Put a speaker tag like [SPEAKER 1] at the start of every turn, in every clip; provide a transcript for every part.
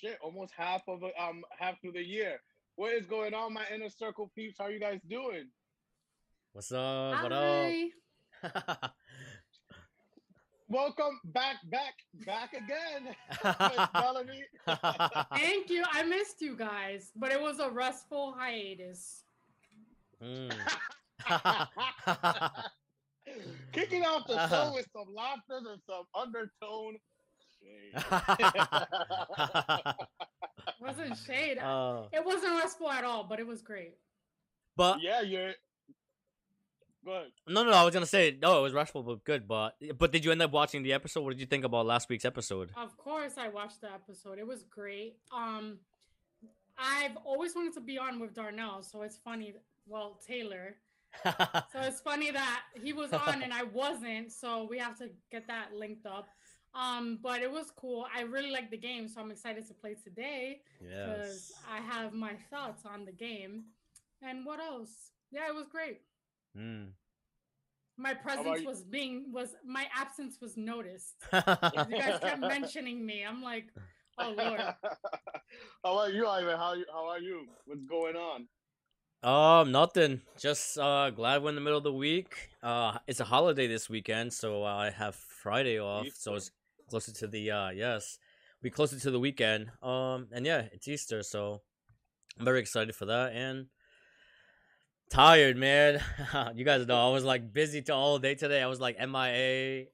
[SPEAKER 1] shit, almost half of it, um half of the year. What is going on, my inner circle peeps? How are you guys doing?
[SPEAKER 2] What's up? What up?
[SPEAKER 1] Welcome back, back, back again, Melanie.
[SPEAKER 3] Thank you. I missed you guys, but it was a restful hiatus.
[SPEAKER 2] Mm.
[SPEAKER 1] Kicking off the show with some laughter and some undertone. Shade.
[SPEAKER 3] wasn't shade.
[SPEAKER 2] Uh,
[SPEAKER 3] it wasn't restful at all, but it was great.
[SPEAKER 2] but
[SPEAKER 1] yeah, you're. Go ahead.
[SPEAKER 2] no, no, I was gonna say no. It was restful, but good. But but did you end up watching the episode? What did you think about last week's episode?
[SPEAKER 3] Of course, I watched the episode. It was great. Um, I've always wanted to be on with Darnell, so it's funny. Well, Taylor. So it's funny that he was on and I wasn't. So we have to get that linked up. Um, but it was cool. I really like the game, so I'm excited to play today because
[SPEAKER 2] yes.
[SPEAKER 3] I have my thoughts on the game. And what else? Yeah, it was great.
[SPEAKER 2] Mm.
[SPEAKER 3] My presence was being was my absence was noticed. You guys kept mentioning me. I'm like, oh lord.
[SPEAKER 1] how are you, Ivan? How you? How are you? What's going on?
[SPEAKER 2] Um, nothing. Just uh, glad we're in the middle of the week. Uh, it's a holiday this weekend, so I have Friday off. So it's closer to the uh, yes, we closer to the weekend. Um, and yeah, it's Easter, so I'm very excited for that. And tired, man. you guys know I was like busy to all day today. I was like MIA,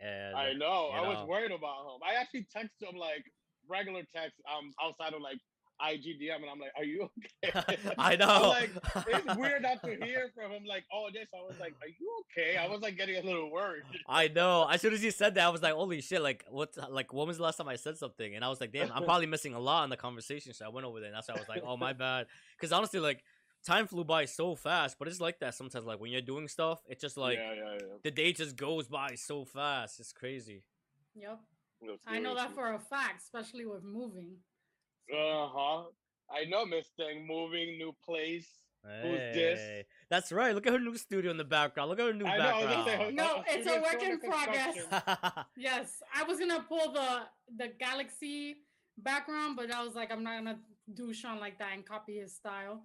[SPEAKER 2] and
[SPEAKER 1] I know.
[SPEAKER 2] you
[SPEAKER 1] I was worried about him. I actually texted him like regular text, um, outside of like IGDM, and I'm like, "Are you okay?"
[SPEAKER 2] I
[SPEAKER 1] I'm
[SPEAKER 2] know.
[SPEAKER 1] like, it's weird not to hear from him like oh, all this. I was like, "Are you okay?" I was like getting a little worried.
[SPEAKER 2] I know. As soon as you said that, I was like, "Holy shit!" Like, what? Like, when was the last time I said something? And I was like, "Damn, I'm probably missing a lot in the conversation." So I went over there, and that's why I was like, "Oh, my bad." Because honestly, like, time flew by so fast. But it's like that sometimes. Like when you're doing stuff, it's just like
[SPEAKER 1] yeah, yeah, yeah.
[SPEAKER 2] the day just goes by so fast. It's crazy.
[SPEAKER 3] Yep. I know that for a fact, especially with moving.
[SPEAKER 1] Uh huh. I know, Miss Thing. Moving, new place. Who's this?
[SPEAKER 2] That's right. Look at her new studio in the background. Look at her new
[SPEAKER 1] I know, I say,
[SPEAKER 2] background.
[SPEAKER 3] No,
[SPEAKER 1] uh,
[SPEAKER 3] it's a work in progress. Yes, I was gonna pull the the Galaxy background, but I was like, I'm not gonna do Sean like that and copy his style.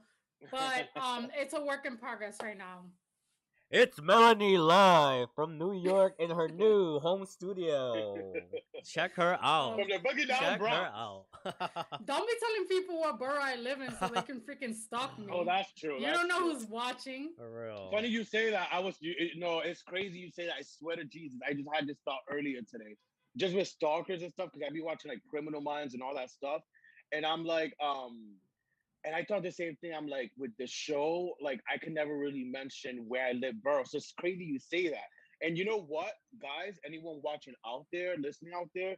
[SPEAKER 3] But um, it's a work in progress right now.
[SPEAKER 2] It's Melanie live from New York in her new home studio. Check her out.
[SPEAKER 1] From the boogie down
[SPEAKER 2] Check her out.
[SPEAKER 3] Don't be telling people what borough I live in so they can freaking stalk me.
[SPEAKER 1] Oh, that's true.
[SPEAKER 3] you
[SPEAKER 1] that's
[SPEAKER 3] don't know
[SPEAKER 1] true.
[SPEAKER 3] who's watching.
[SPEAKER 2] For real.
[SPEAKER 1] Funny you say that. I was, you, you know, it's crazy you say that. I swear to Jesus, I just had this thought earlier today, just with stalkers and stuff, because I be watching like Criminal Minds and all that stuff, and I'm like, um, and I thought the same thing. I'm like, with the show, like I can never really mention where I live, borough. So it's crazy you say that. And you know what, guys? Anyone watching out there, listening out there,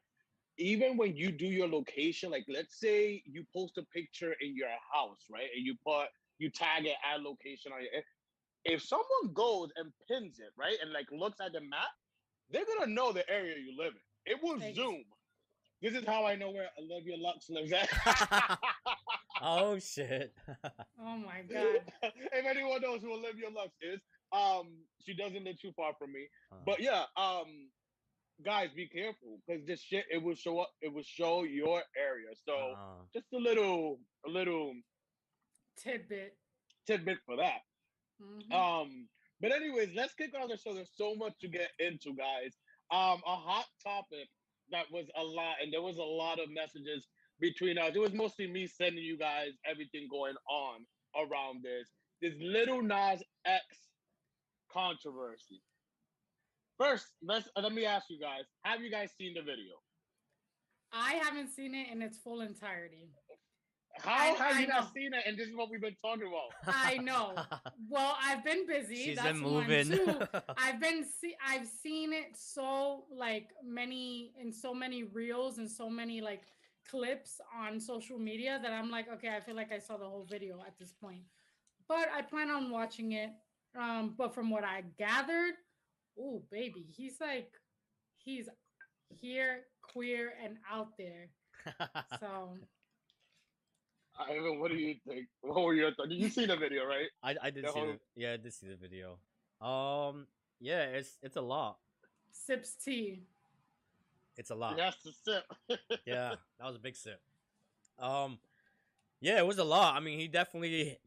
[SPEAKER 1] even when you do your location, like let's say you post a picture in your house, right, and you put you tag it at location on your if someone goes and pins it, right, and like looks at the map, they're gonna know the area you live in. It will
[SPEAKER 3] Thanks.
[SPEAKER 1] zoom. This is how I know where Olivia Lux lives at.
[SPEAKER 2] oh shit.
[SPEAKER 3] Oh my god.
[SPEAKER 1] if anyone knows who Olivia Lux is, um, she doesn't live too far from me.
[SPEAKER 2] Uh,
[SPEAKER 1] But yeah, um, guys, be careful because this shit it will show up. It will show your area. So
[SPEAKER 2] uh,
[SPEAKER 1] just a little, a little
[SPEAKER 3] Tidbit.
[SPEAKER 1] tidbit for that.
[SPEAKER 3] Mhm.
[SPEAKER 1] Um, but anyways, let's kick off the show. There's so much to get into, guys. Um, a hot topic that was a lot, and there was a lot of messages between us. It was mostly me sending you guys everything going on around this. This Lil Nas X controversy. First, let's uh, let me ask you guys: Have you guys seen the video?
[SPEAKER 3] I haven't seen it in its full entirety.
[SPEAKER 1] How
[SPEAKER 3] I-
[SPEAKER 1] have
[SPEAKER 3] I
[SPEAKER 1] you
[SPEAKER 3] know.
[SPEAKER 1] not seen it? And this is what we've been talking about.
[SPEAKER 3] I know. Well, I've been busy.
[SPEAKER 2] She's
[SPEAKER 3] That's
[SPEAKER 2] been
[SPEAKER 3] one.
[SPEAKER 2] moving.
[SPEAKER 3] Two, I've been see I've seen it so like many in so many reels and so many like clips on social media that I'm like, okay, I feel like I saw the whole video at this point. But I plan on watching it. Um, but from what I gathered, oh baby, he's like he's here, queer, and out there. So
[SPEAKER 1] Ivan, what do you think? What were your thoughts? Did you see the video, right?
[SPEAKER 2] I I did
[SPEAKER 1] The
[SPEAKER 2] see
[SPEAKER 1] whole-
[SPEAKER 2] the yeah I did see the video. Um Yeah, it's it's a lot.
[SPEAKER 3] Sips tea.
[SPEAKER 2] It's a lot.
[SPEAKER 1] That's the sip.
[SPEAKER 2] yeah, that was a big sip. Um, yeah, it was a lot. I mean, he definitely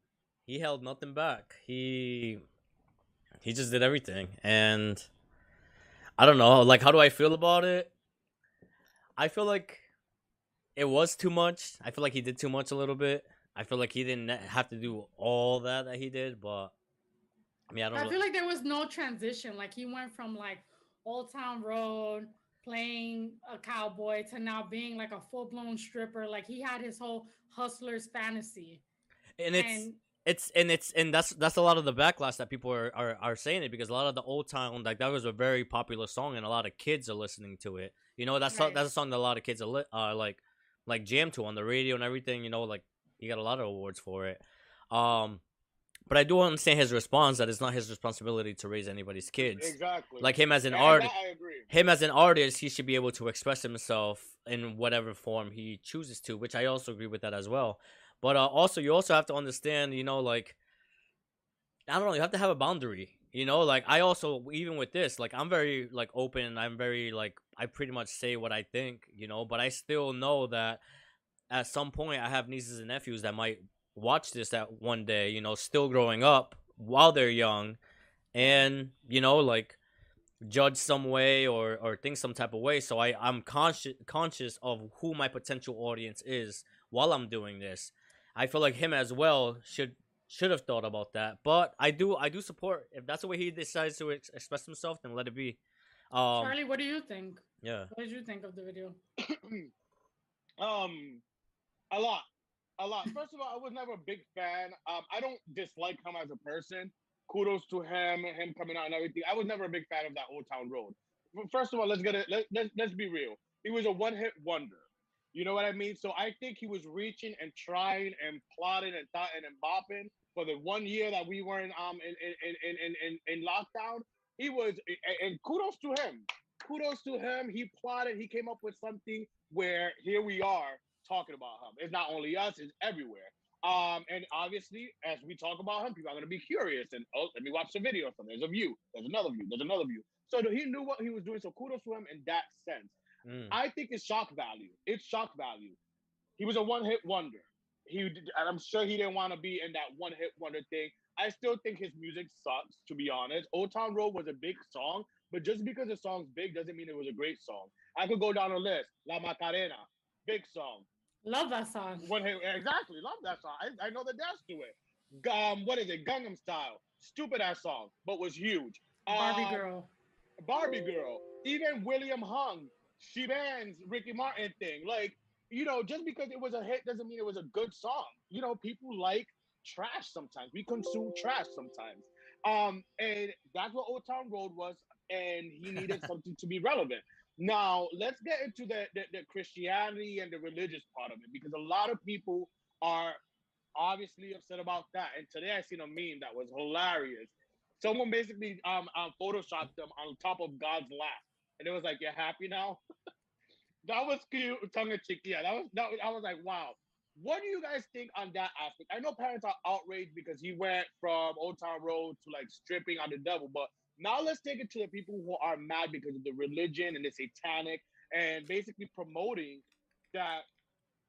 [SPEAKER 2] he held nothing back. He he just did everything, and I don't know. Like, how do I feel about it? I feel like it was too much. I feel like he did too much a little bit. I feel like he didn't have to do all that that he did, but I mean, I don't.
[SPEAKER 3] I feel like there was no transition. Like he went from like Old Town Road playing a cowboy to now being like a full blown stripper. Like he had his whole hustler's fantasy.
[SPEAKER 2] and it's
[SPEAKER 3] and
[SPEAKER 2] it's and it's and that's that's a lot of the backlash that people are, are are saying it because a lot of the old town like that was a very popular song and a lot of kids are listening to it. You know, that's
[SPEAKER 3] Right.
[SPEAKER 2] that's a song that a lot of kids are li- uh, like like jam to on the radio and everything. You know, like he got a lot of awards for it. Um, but I do understand his response that it's not his responsibility to raise anybody's kids.
[SPEAKER 1] exactly.
[SPEAKER 2] Like him as an artist,
[SPEAKER 1] I agree.
[SPEAKER 2] him as an artist, he should be able to express himself in whatever form he chooses to, which I also agree with that as well. But uh, also, you also have to understand, you know, like I don't know, you have to have a boundary. You know, like I also even with this, like I'm very like open. I'm very like I pretty much say what I think, you know. But I still know that at some point I have nieces and nephews that might watch this at one day. You know, still growing up while they're young, and you know, like judge some way or or think some type of way so i i'm conscious conscious of who my potential audience is while i'm doing this i feel like him as well should should have thought about that but i do i do support if that's the way he decides to ex- express himself then let it be um
[SPEAKER 3] Charlie, what do you think?
[SPEAKER 2] yeah
[SPEAKER 3] What did you think of the video?
[SPEAKER 1] um, a lot, a lot. First of all, I was never a big fan. Um, I don't dislike him as a person. Kudos to him, him coming out and everything. I was never a big fan of that Old Town Road. First of all, let's get it. Let, let's let's be real. He was a one-hit wonder. You know what I mean? So I think he was reaching and trying and plotting and thoughting and bopping for the one year that we weren't um in in in in in, in lockdown. He was, and kudos to him. Kudos to him. He plotted. He came up with something where here we are talking about him. It's not only us; it's everywhere. Um, and obviously, as we talk about him, people are going to be curious and oh, let me watch the video. So there's a view, there's another view, there's another view. So he knew what he was doing. So kudos to him in that sense.
[SPEAKER 2] Mm.
[SPEAKER 1] I think it's shock value. It's shock value. He was a one-hit wonder. He, did- I'm sure he didn't want to be in that one-hit wonder thing. I still think his music sucks, to be honest. Old Town Road was a big song, but just because the song's big doesn't mean it was a great song. I could go down a list. La Macarena, big song.
[SPEAKER 3] Love that song.
[SPEAKER 1] Hit, exactly. Love that song. I, I know the dance to it. Um, what is it? Gangnam Style. Stupid ass song, but was huge.
[SPEAKER 3] Barbie
[SPEAKER 1] Um,
[SPEAKER 3] girl.
[SPEAKER 1] Barbie Girl, even William Hung, She Bangs, Ricky Martin thing. Like, you know, just because it was a hit doesn't mean it was a good song. You know, people like trash sometimes. We consume trash sometimes. Um, and that's what Old Town Road was, and he needed something to be relevant. Now, let's get into the, the, the Christianity and the religious part of it because a lot of people are obviously upset about that. And today I seen a meme that was hilarious. Someone basically um, um photoshopped them on top of God's lap, and it was like, "You're happy now." that was cute, tongue in cheek. Yeah, that was that. Was, I was like, "Wow." What do you guys think on that aspect? I know parents are outraged because he went from Old Town Road to like stripping on the devil, but now let's take it to the people who are mad because of the religion and the satanic and basically promoting that.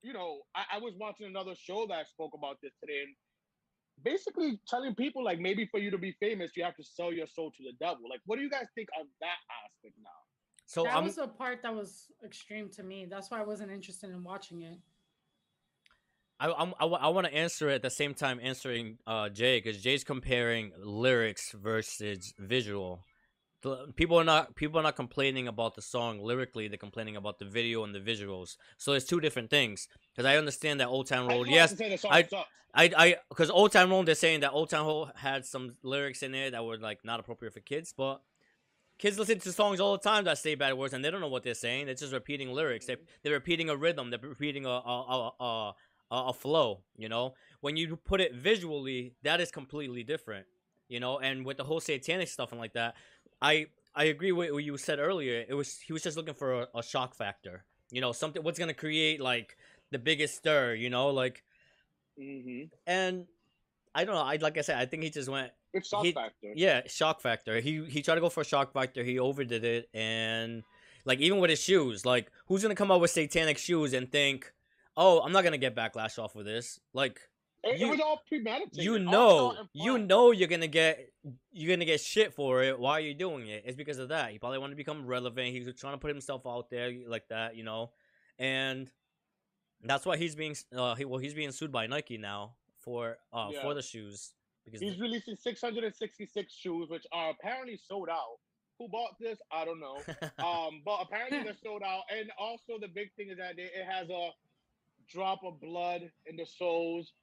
[SPEAKER 1] You know, I, I was watching another show that spoke about this today, and basically telling people like maybe for you to be famous, you have to sell your soul to the devil. Like, what do you guys think of that aspect now?
[SPEAKER 2] so
[SPEAKER 3] that
[SPEAKER 2] i'm
[SPEAKER 3] was the part that was extreme to me. That's why I wasn't interested in watching it.
[SPEAKER 2] I I'm, I, I want to answer it at the same time answering uh Jay because Jay's comparing lyrics versus visual. The, people are not people are not complaining about the song lyrically. They're complaining about the video and the visuals. So it's two different things. Because I understand that Old Town Road. Yes,
[SPEAKER 1] say the song
[SPEAKER 2] I-. I I because Old Town Road. They're saying that Old Town Road had some lyrics in it that were like not appropriate for kids, but. Kids listen to songs all the time that say bad words, and they don't know what they're saying. They're just repeating lyrics. They they're repeating a rhythm. They're repeating a a, a, a a, a flow, you know. When you put it visually, that is completely different, you know. And with the whole satanic stuff and like that, I I agree with what you said earlier. It was he was just looking for a, a shock factor, you know, something what's gonna create like the biggest stir, you know, like.
[SPEAKER 1] Mm-hmm.
[SPEAKER 2] And I don't know. I like I said, I think he just went
[SPEAKER 1] It's shock
[SPEAKER 2] he-
[SPEAKER 1] factor.
[SPEAKER 2] Yeah, shock factor. He he tried to go for a shock factor. He overdid it, and like even with his shoes, like who's gonna come out with satanic shoes and think, oh, I'm not gonna get backlash off of this? Like
[SPEAKER 1] It,
[SPEAKER 2] you-
[SPEAKER 1] it was all premeditated.
[SPEAKER 2] you know, you know, you're gonna get you're gonna get shit for it. Why are you doing it? It's because of that. He probably wanted to become relevant. He was trying to put himself out there like that, you know, and that's why he's being uh he, well he's being sued by Nike now for uh
[SPEAKER 1] Yeah.
[SPEAKER 2] for the shoes because
[SPEAKER 1] He's releasing 666 shoes, which are apparently sold out. Who bought this? I don't know. Um, but apparently they're sold out. And also the big thing is that it has a drop of blood in the soles.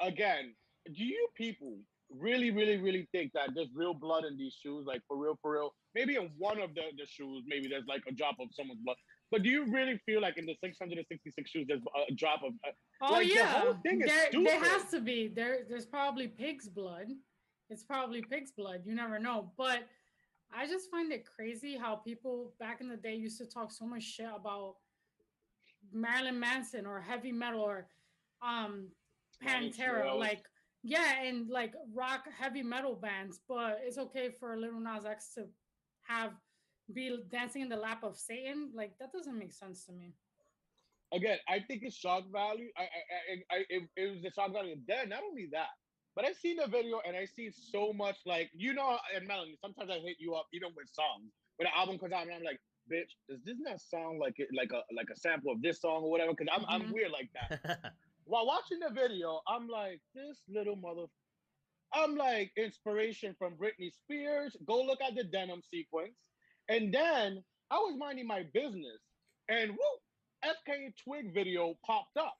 [SPEAKER 1] Again, do you people really, really, really think that there's real blood in these shoes? Like for real, for real? Maybe in one of the, the shoes, maybe there's like a drop of someone's blood. But do you really feel like in the 666 shoes there's a drop of uh,
[SPEAKER 3] Oh
[SPEAKER 1] Like, the
[SPEAKER 3] yeah,
[SPEAKER 1] whole thing is
[SPEAKER 3] there, there has to be. There, there's probably pig's blood. It's probably pig's blood. You never know. But I just find it crazy how people back in the day used to talk so much shit about Marilyn Manson or heavy metal or um Pantera, like yeah, and like rock heavy metal bands. But it's okay for Lil Nas X to have be dancing in the lap of Satan. Like that doesn't make sense to me.
[SPEAKER 1] again, I think it's shock value. I, I, I, I it, it was the shock value. Then not only that, but I've seen the video and I see so much like you know, and Melanie. Sometimes I hit you up even with songs when the album comes out, and I'm like, bitch, does this not sound like it, like a like a sample of this song or whatever? Because I'm I'm
[SPEAKER 3] Mhm.
[SPEAKER 1] weird like that. While watching the video, I'm like, this little mother. I'm like inspiration from Britney Spears. Go look at the denim sequence, and then I was minding my business, and whoop, FKA Twig video popped up.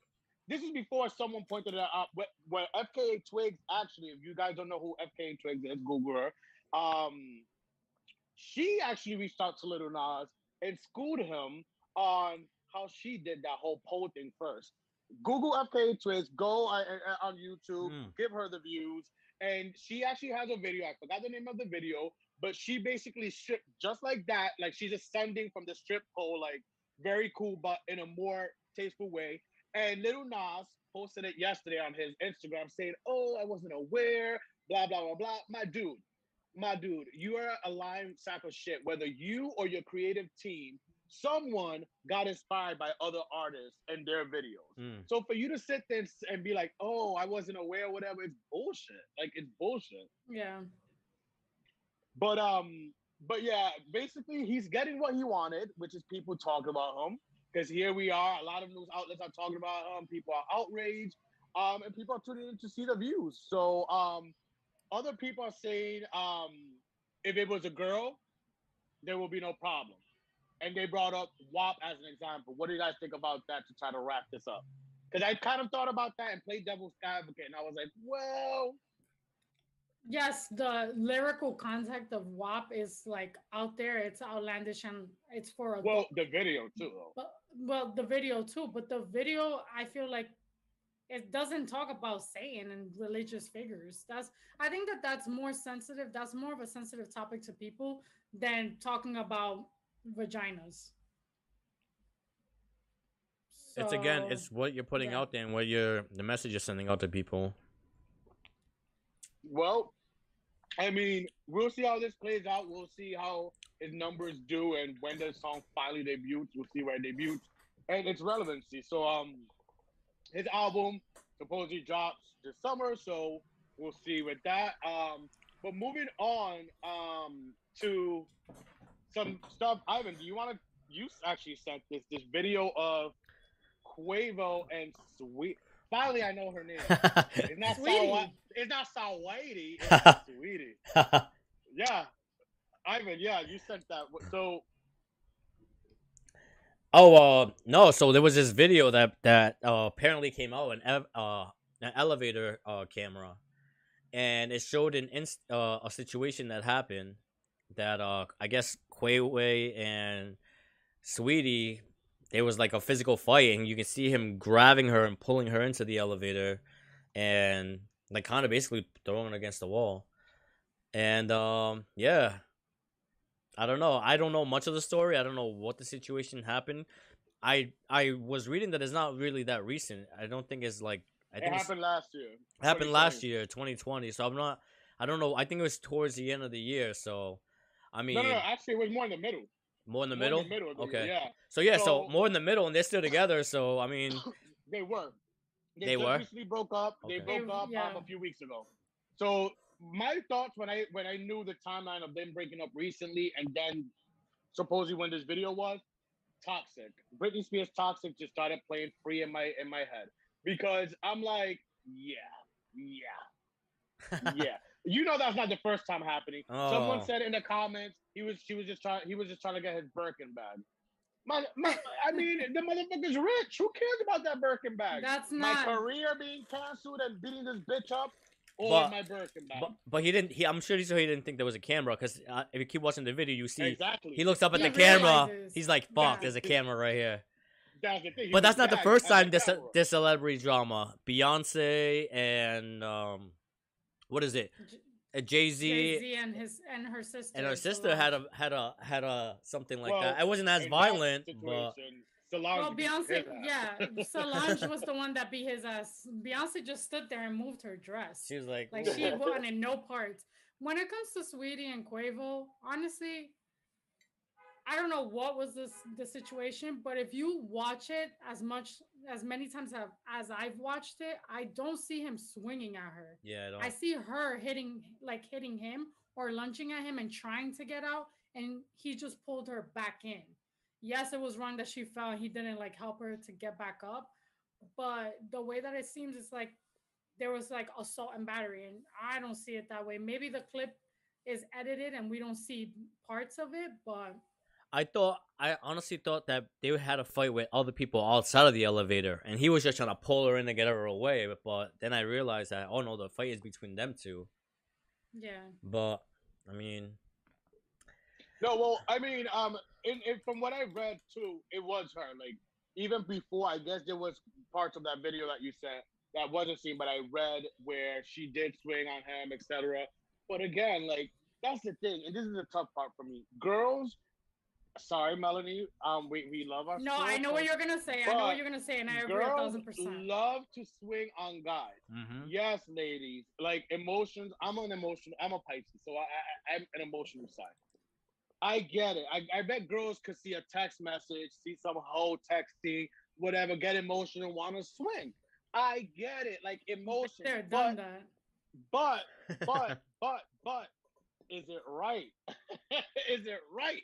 [SPEAKER 1] This is before someone pointed it out. Where, where FKA Twigs actually, if you guys don't know who FKA Twigs is, Google her. Um, she actually reached out to Lil Nas and schooled him on how she did that whole pole thing first. Google FKA Twigs, go on, on YouTube,
[SPEAKER 2] Mm.
[SPEAKER 1] give her the views, and she actually has a video. I forgot the name of the video, but she basically stripped just like that, like she's ascending from the strip pole, like very cool, but in a more tasteful way. And Lil Nas posted it yesterday on his Instagram saying, Oh, I wasn't aware, blah, blah, blah, blah. My dude, my dude, you are a lying sack of shit. Whether you or your creative team, someone got inspired by other artists and their videos.
[SPEAKER 2] Mm.
[SPEAKER 1] So for you to sit there and, and be like, Oh, I wasn't aware, whatever, it's bullshit. Like, it's bullshit.
[SPEAKER 3] Yeah.
[SPEAKER 1] But um, but yeah, basically he's getting what he wanted, which is people talking about him. Because here we are, a lot of news outlets are talking about him. People are outraged, um, and people are tuning in to see the views. So um, other people are saying um, if it was a girl, there will be no problem. And they brought up WAP as an example. What do you guys think about that to try to wrap this up? Because I kind of thought about that and played devil's advocate, and I was like, well,
[SPEAKER 3] Yes, the lyrical content of WAP is like out there. It's outlandish and it's for a
[SPEAKER 1] well, the video too. Though.
[SPEAKER 3] but, well the video too. But the video, I feel like it doesn't talk about Satan and religious figures. That's I think that that's more sensitive. That's more of a sensitive topic to people than talking about vaginas.
[SPEAKER 2] It's again, it's what you're putting
[SPEAKER 3] yeah.
[SPEAKER 2] out there and what you're the message you're sending out to people.
[SPEAKER 1] Well, I mean, we'll see how this plays out. We'll see how his numbers do, and when the song finally debuts, we'll see where it debuts and its relevancy. So, um, his album supposedly drops this summer, so we'll see with that. Um, but moving on, um, to some stuff. Ivan, do you want to? You actually sent this this video of Quavo and Sweet. Finally, I know her name. It's not. Sawa- It's not Saweetie. It's Sweetie. Yeah, Ivan. Yeah, you sent that. So
[SPEAKER 2] oh, uh, no. So there was this video that that uh, apparently came out an ev- uh an elevator uh camera, and it showed an inst- uh, a situation that happened that uh I guess Quavo and Sweetie there was like a physical fight and you can see him grabbing her and pulling her into the elevator and like kind of basically throwing her against the wall. And um yeah. I don't know. I don't know much of the story. I don't know what the situation happened. I I was reading that it's not really that recent. I don't think it's like I
[SPEAKER 1] it
[SPEAKER 2] think it's
[SPEAKER 1] happened last year.
[SPEAKER 2] happened last year 2020 so i'm not I don't know. I think it was towards the end of the year. So, I mean,
[SPEAKER 1] no, no, no. Actually, it was more in the middle.
[SPEAKER 2] more in the
[SPEAKER 1] More
[SPEAKER 2] middle.
[SPEAKER 1] In the middle
[SPEAKER 2] Okay.
[SPEAKER 1] Yeah,
[SPEAKER 2] So yeah, so,
[SPEAKER 1] So-
[SPEAKER 2] more in the middle, and they're still together. So I mean,
[SPEAKER 1] they were.
[SPEAKER 2] They
[SPEAKER 1] just
[SPEAKER 2] were?
[SPEAKER 1] recently broke up. They broke up
[SPEAKER 3] yeah.
[SPEAKER 1] um, a few weeks ago. So my thoughts when I when I knew the timeline of them breaking up recently, and then supposedly when this video was toxic. Britney Spears toxic just started playing free in my in my head because I'm like, yeah, yeah, yeah. You know that's not the first time happening. Someone
[SPEAKER 2] Oh.
[SPEAKER 1] said in the comments he was she was just trying he was just trying to get his Birkin bag. My, my, I mean, the motherfucker's rich. Who cares about that Birkin bag?
[SPEAKER 3] That's not my
[SPEAKER 1] career being canceled and beating this bitch up, or
[SPEAKER 2] But-
[SPEAKER 1] my Birkin
[SPEAKER 2] but but he didn't. He I'm sure he he didn't think there was a camera because uh, if you keep watching the video, you see
[SPEAKER 1] exactly.
[SPEAKER 2] he looks up at
[SPEAKER 3] He
[SPEAKER 2] the camera.
[SPEAKER 3] realizes.
[SPEAKER 2] He's like,
[SPEAKER 3] Yeah.
[SPEAKER 2] "Fuck, there's a camera right here."
[SPEAKER 1] That's the thing.
[SPEAKER 2] But that's not the first time this
[SPEAKER 1] camera.
[SPEAKER 2] this celebrity drama. Beyonce and um, what is it? Jay Z
[SPEAKER 3] Jay-Z and his and her sister.
[SPEAKER 2] and her sister had a had a had a something like
[SPEAKER 1] Well,
[SPEAKER 2] that. It wasn't as violent, but
[SPEAKER 1] situation, Solange
[SPEAKER 3] Well, Beyonce, yeah, Solange was the one that beat his uh, ass. Beyonce just stood there and moved her dress.
[SPEAKER 2] she was like,
[SPEAKER 3] Like she wanted no parts. When it comes to Sweetie and Quavo, honestly, I don't know what was this the situation, but if you watch it as much as many times have, as I've watched it, I don't see him swinging at her.
[SPEAKER 2] "Yeah, I don't."
[SPEAKER 3] I see her hitting like hitting him or lunging at him and trying to get out, and he just pulled her back in. Yes, it was wrong that she fell. He didn't like help her to get back up, but the way that it seems, it's like there was like assault and battery, and I don't see it that way. Maybe the clip is edited and we don't see parts of it, but
[SPEAKER 2] I thought I honestly thought that they had a fight with other people outside of the elevator, and he was just trying to pull her in to get her away. But then I realized that oh no, the fight is between them two.
[SPEAKER 3] yeah,
[SPEAKER 2] But I mean,
[SPEAKER 1] No, well, I mean, um, in, in, from what I read too, it was her. Like even before, I guess there was parts of that video that you sent that wasn't seen, but I read where she did swing on him, etc. But again, like that's the thing, and this is a tough part for me. Girls, sorry, Melanie, um, we, we love our.
[SPEAKER 3] no, I know what you're gonna say. I know what you're gonna say, and I agree a thousand percent.
[SPEAKER 1] love to swing on guys.
[SPEAKER 2] mhm.
[SPEAKER 1] Yes, ladies. Like emotions. I'm an emotional. I'm a Pisces, so I, I I'm an emotional side. I get it. I, I bet girls could see a text message, see some hoe texting, whatever, get emotional, want to swing. I get it. Like emotion.
[SPEAKER 3] They're done
[SPEAKER 1] But
[SPEAKER 3] that.
[SPEAKER 1] but but but but is it right? is it right?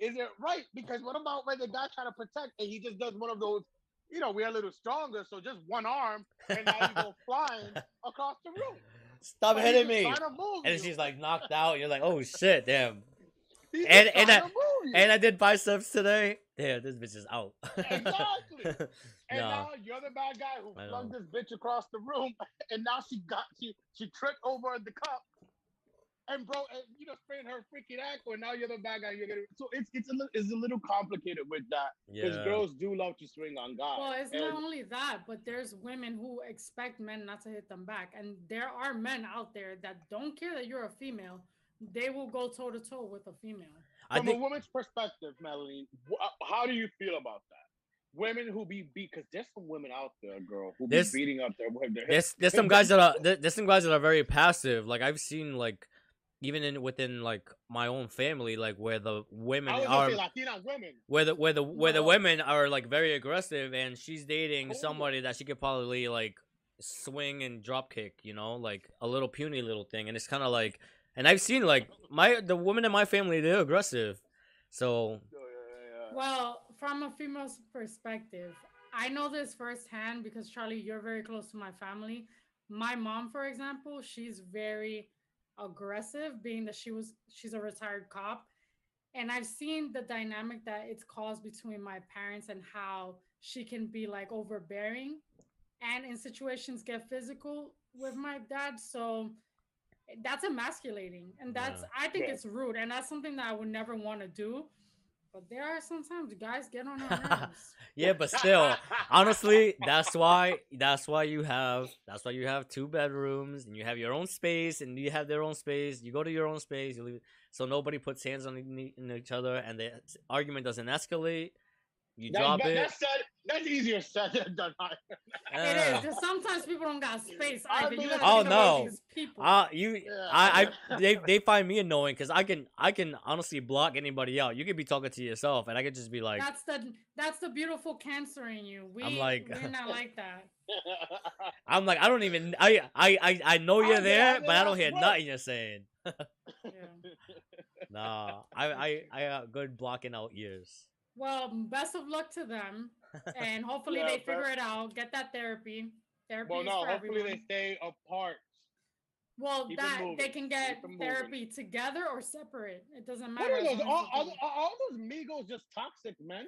[SPEAKER 1] Is it right? Because what about when the guy trying to protect and he just does one of those? You know, we're a little stronger, so just one arm, and now you go flying across the room.
[SPEAKER 2] Stop
[SPEAKER 1] But
[SPEAKER 2] hitting me!
[SPEAKER 1] just trying to move
[SPEAKER 2] And
[SPEAKER 1] you.
[SPEAKER 2] she's like knocked out. You're like, oh shit, damn.
[SPEAKER 1] He's
[SPEAKER 2] and- and I-
[SPEAKER 1] to move you.
[SPEAKER 2] And I did biceps today. Yeah, this bitch is out.
[SPEAKER 1] Exactly. And
[SPEAKER 2] no.
[SPEAKER 1] now you're the bad guy who flung this bitch across the room, and now she got she she tripped over the cup, and bro, and, you know, sprained her freaking ankle, and now you're the bad guy. You're gonna so it's it's a little it's a little complicated with that because
[SPEAKER 2] Yeah.
[SPEAKER 1] girls do love to swing on guys.
[SPEAKER 3] Well, it's
[SPEAKER 1] and,
[SPEAKER 3] not only that, but there's women who expect men not to hit them back, and there are men out there that don't care that you're a female. They will go toe to toe with a female.
[SPEAKER 1] From
[SPEAKER 2] think
[SPEAKER 1] a woman's perspective, Melanie, wh- how do you feel about that? Women who be beat because there's some women out there, girl, who be beating up their their
[SPEAKER 2] there's there's some guys that are there's some guys that are very passive. Like I've seen like even in within like my own family, like where the women
[SPEAKER 1] I
[SPEAKER 2] are
[SPEAKER 1] Latina women.
[SPEAKER 2] where the where the where the women are like very aggressive and she's dating
[SPEAKER 1] Oh.
[SPEAKER 2] somebody that she could probably like swing and drop kick, you know, like a little puny little thing. And it's kind of like, and I've seen like my the women in my family they're aggressive, so oh,
[SPEAKER 1] Yeah, yeah, yeah.
[SPEAKER 3] Well, from a female's perspective, I know this firsthand because Charlie, you're very close to my family. My mom, for example, she's very aggressive, being that she was she's a retired cop. And I've seen the dynamic that it's caused between my parents and how she can be like overbearing and in situations get physical with my dad. So that's emasculating. And that's
[SPEAKER 2] Yeah.
[SPEAKER 3] I think
[SPEAKER 1] Yeah.
[SPEAKER 3] it's rude. And that's something that I would never want to do. But there are sometimes guys get on our nerves.
[SPEAKER 2] yeah. But still, honestly, that's why that's why you have that's why you have two bedrooms and you have your own space and you have their own space. You go to your own space, you leave so nobody puts hands on each other and the argument doesn't escalate. You
[SPEAKER 1] That-
[SPEAKER 2] drop
[SPEAKER 1] that,
[SPEAKER 2] it.
[SPEAKER 1] That said, That's easier said than done.
[SPEAKER 3] It
[SPEAKER 2] Yeah.
[SPEAKER 3] Just sometimes people don't got space.
[SPEAKER 1] I
[SPEAKER 3] Either. You gotta
[SPEAKER 2] Oh, no.
[SPEAKER 3] these people.
[SPEAKER 2] Uh, you,
[SPEAKER 1] Yeah.
[SPEAKER 2] I, I, they, they find me annoying because I can, I can honestly block anybody out. You could be talking to yourself, and I could just be like,
[SPEAKER 3] that's the that's the beautiful cancer in you. We
[SPEAKER 2] I'm like-
[SPEAKER 3] we're not like that.
[SPEAKER 2] I'm like, I don't even, I, I, I, I know you're
[SPEAKER 1] I
[SPEAKER 2] there,
[SPEAKER 1] know,
[SPEAKER 2] but I don't hear
[SPEAKER 1] bro.
[SPEAKER 2] nothing you're saying.
[SPEAKER 3] Yeah.
[SPEAKER 2] Nah, I, I, I got good blocking out ears.
[SPEAKER 3] Well, best of luck to them, and hopefully
[SPEAKER 1] Yeah,
[SPEAKER 3] they figure it out. Get that therapy. Therapy
[SPEAKER 1] well, no.
[SPEAKER 3] for
[SPEAKER 1] Hopefully
[SPEAKER 3] everyone.
[SPEAKER 1] they stay apart.
[SPEAKER 3] Well,
[SPEAKER 1] Keep
[SPEAKER 3] that they can get
[SPEAKER 1] Keep it moving.
[SPEAKER 3] therapy together or separate. It doesn't matter.
[SPEAKER 1] What
[SPEAKER 3] matter.
[SPEAKER 1] are those?
[SPEAKER 3] long
[SPEAKER 1] All,
[SPEAKER 3] they're
[SPEAKER 1] all, all those Migos just toxic men?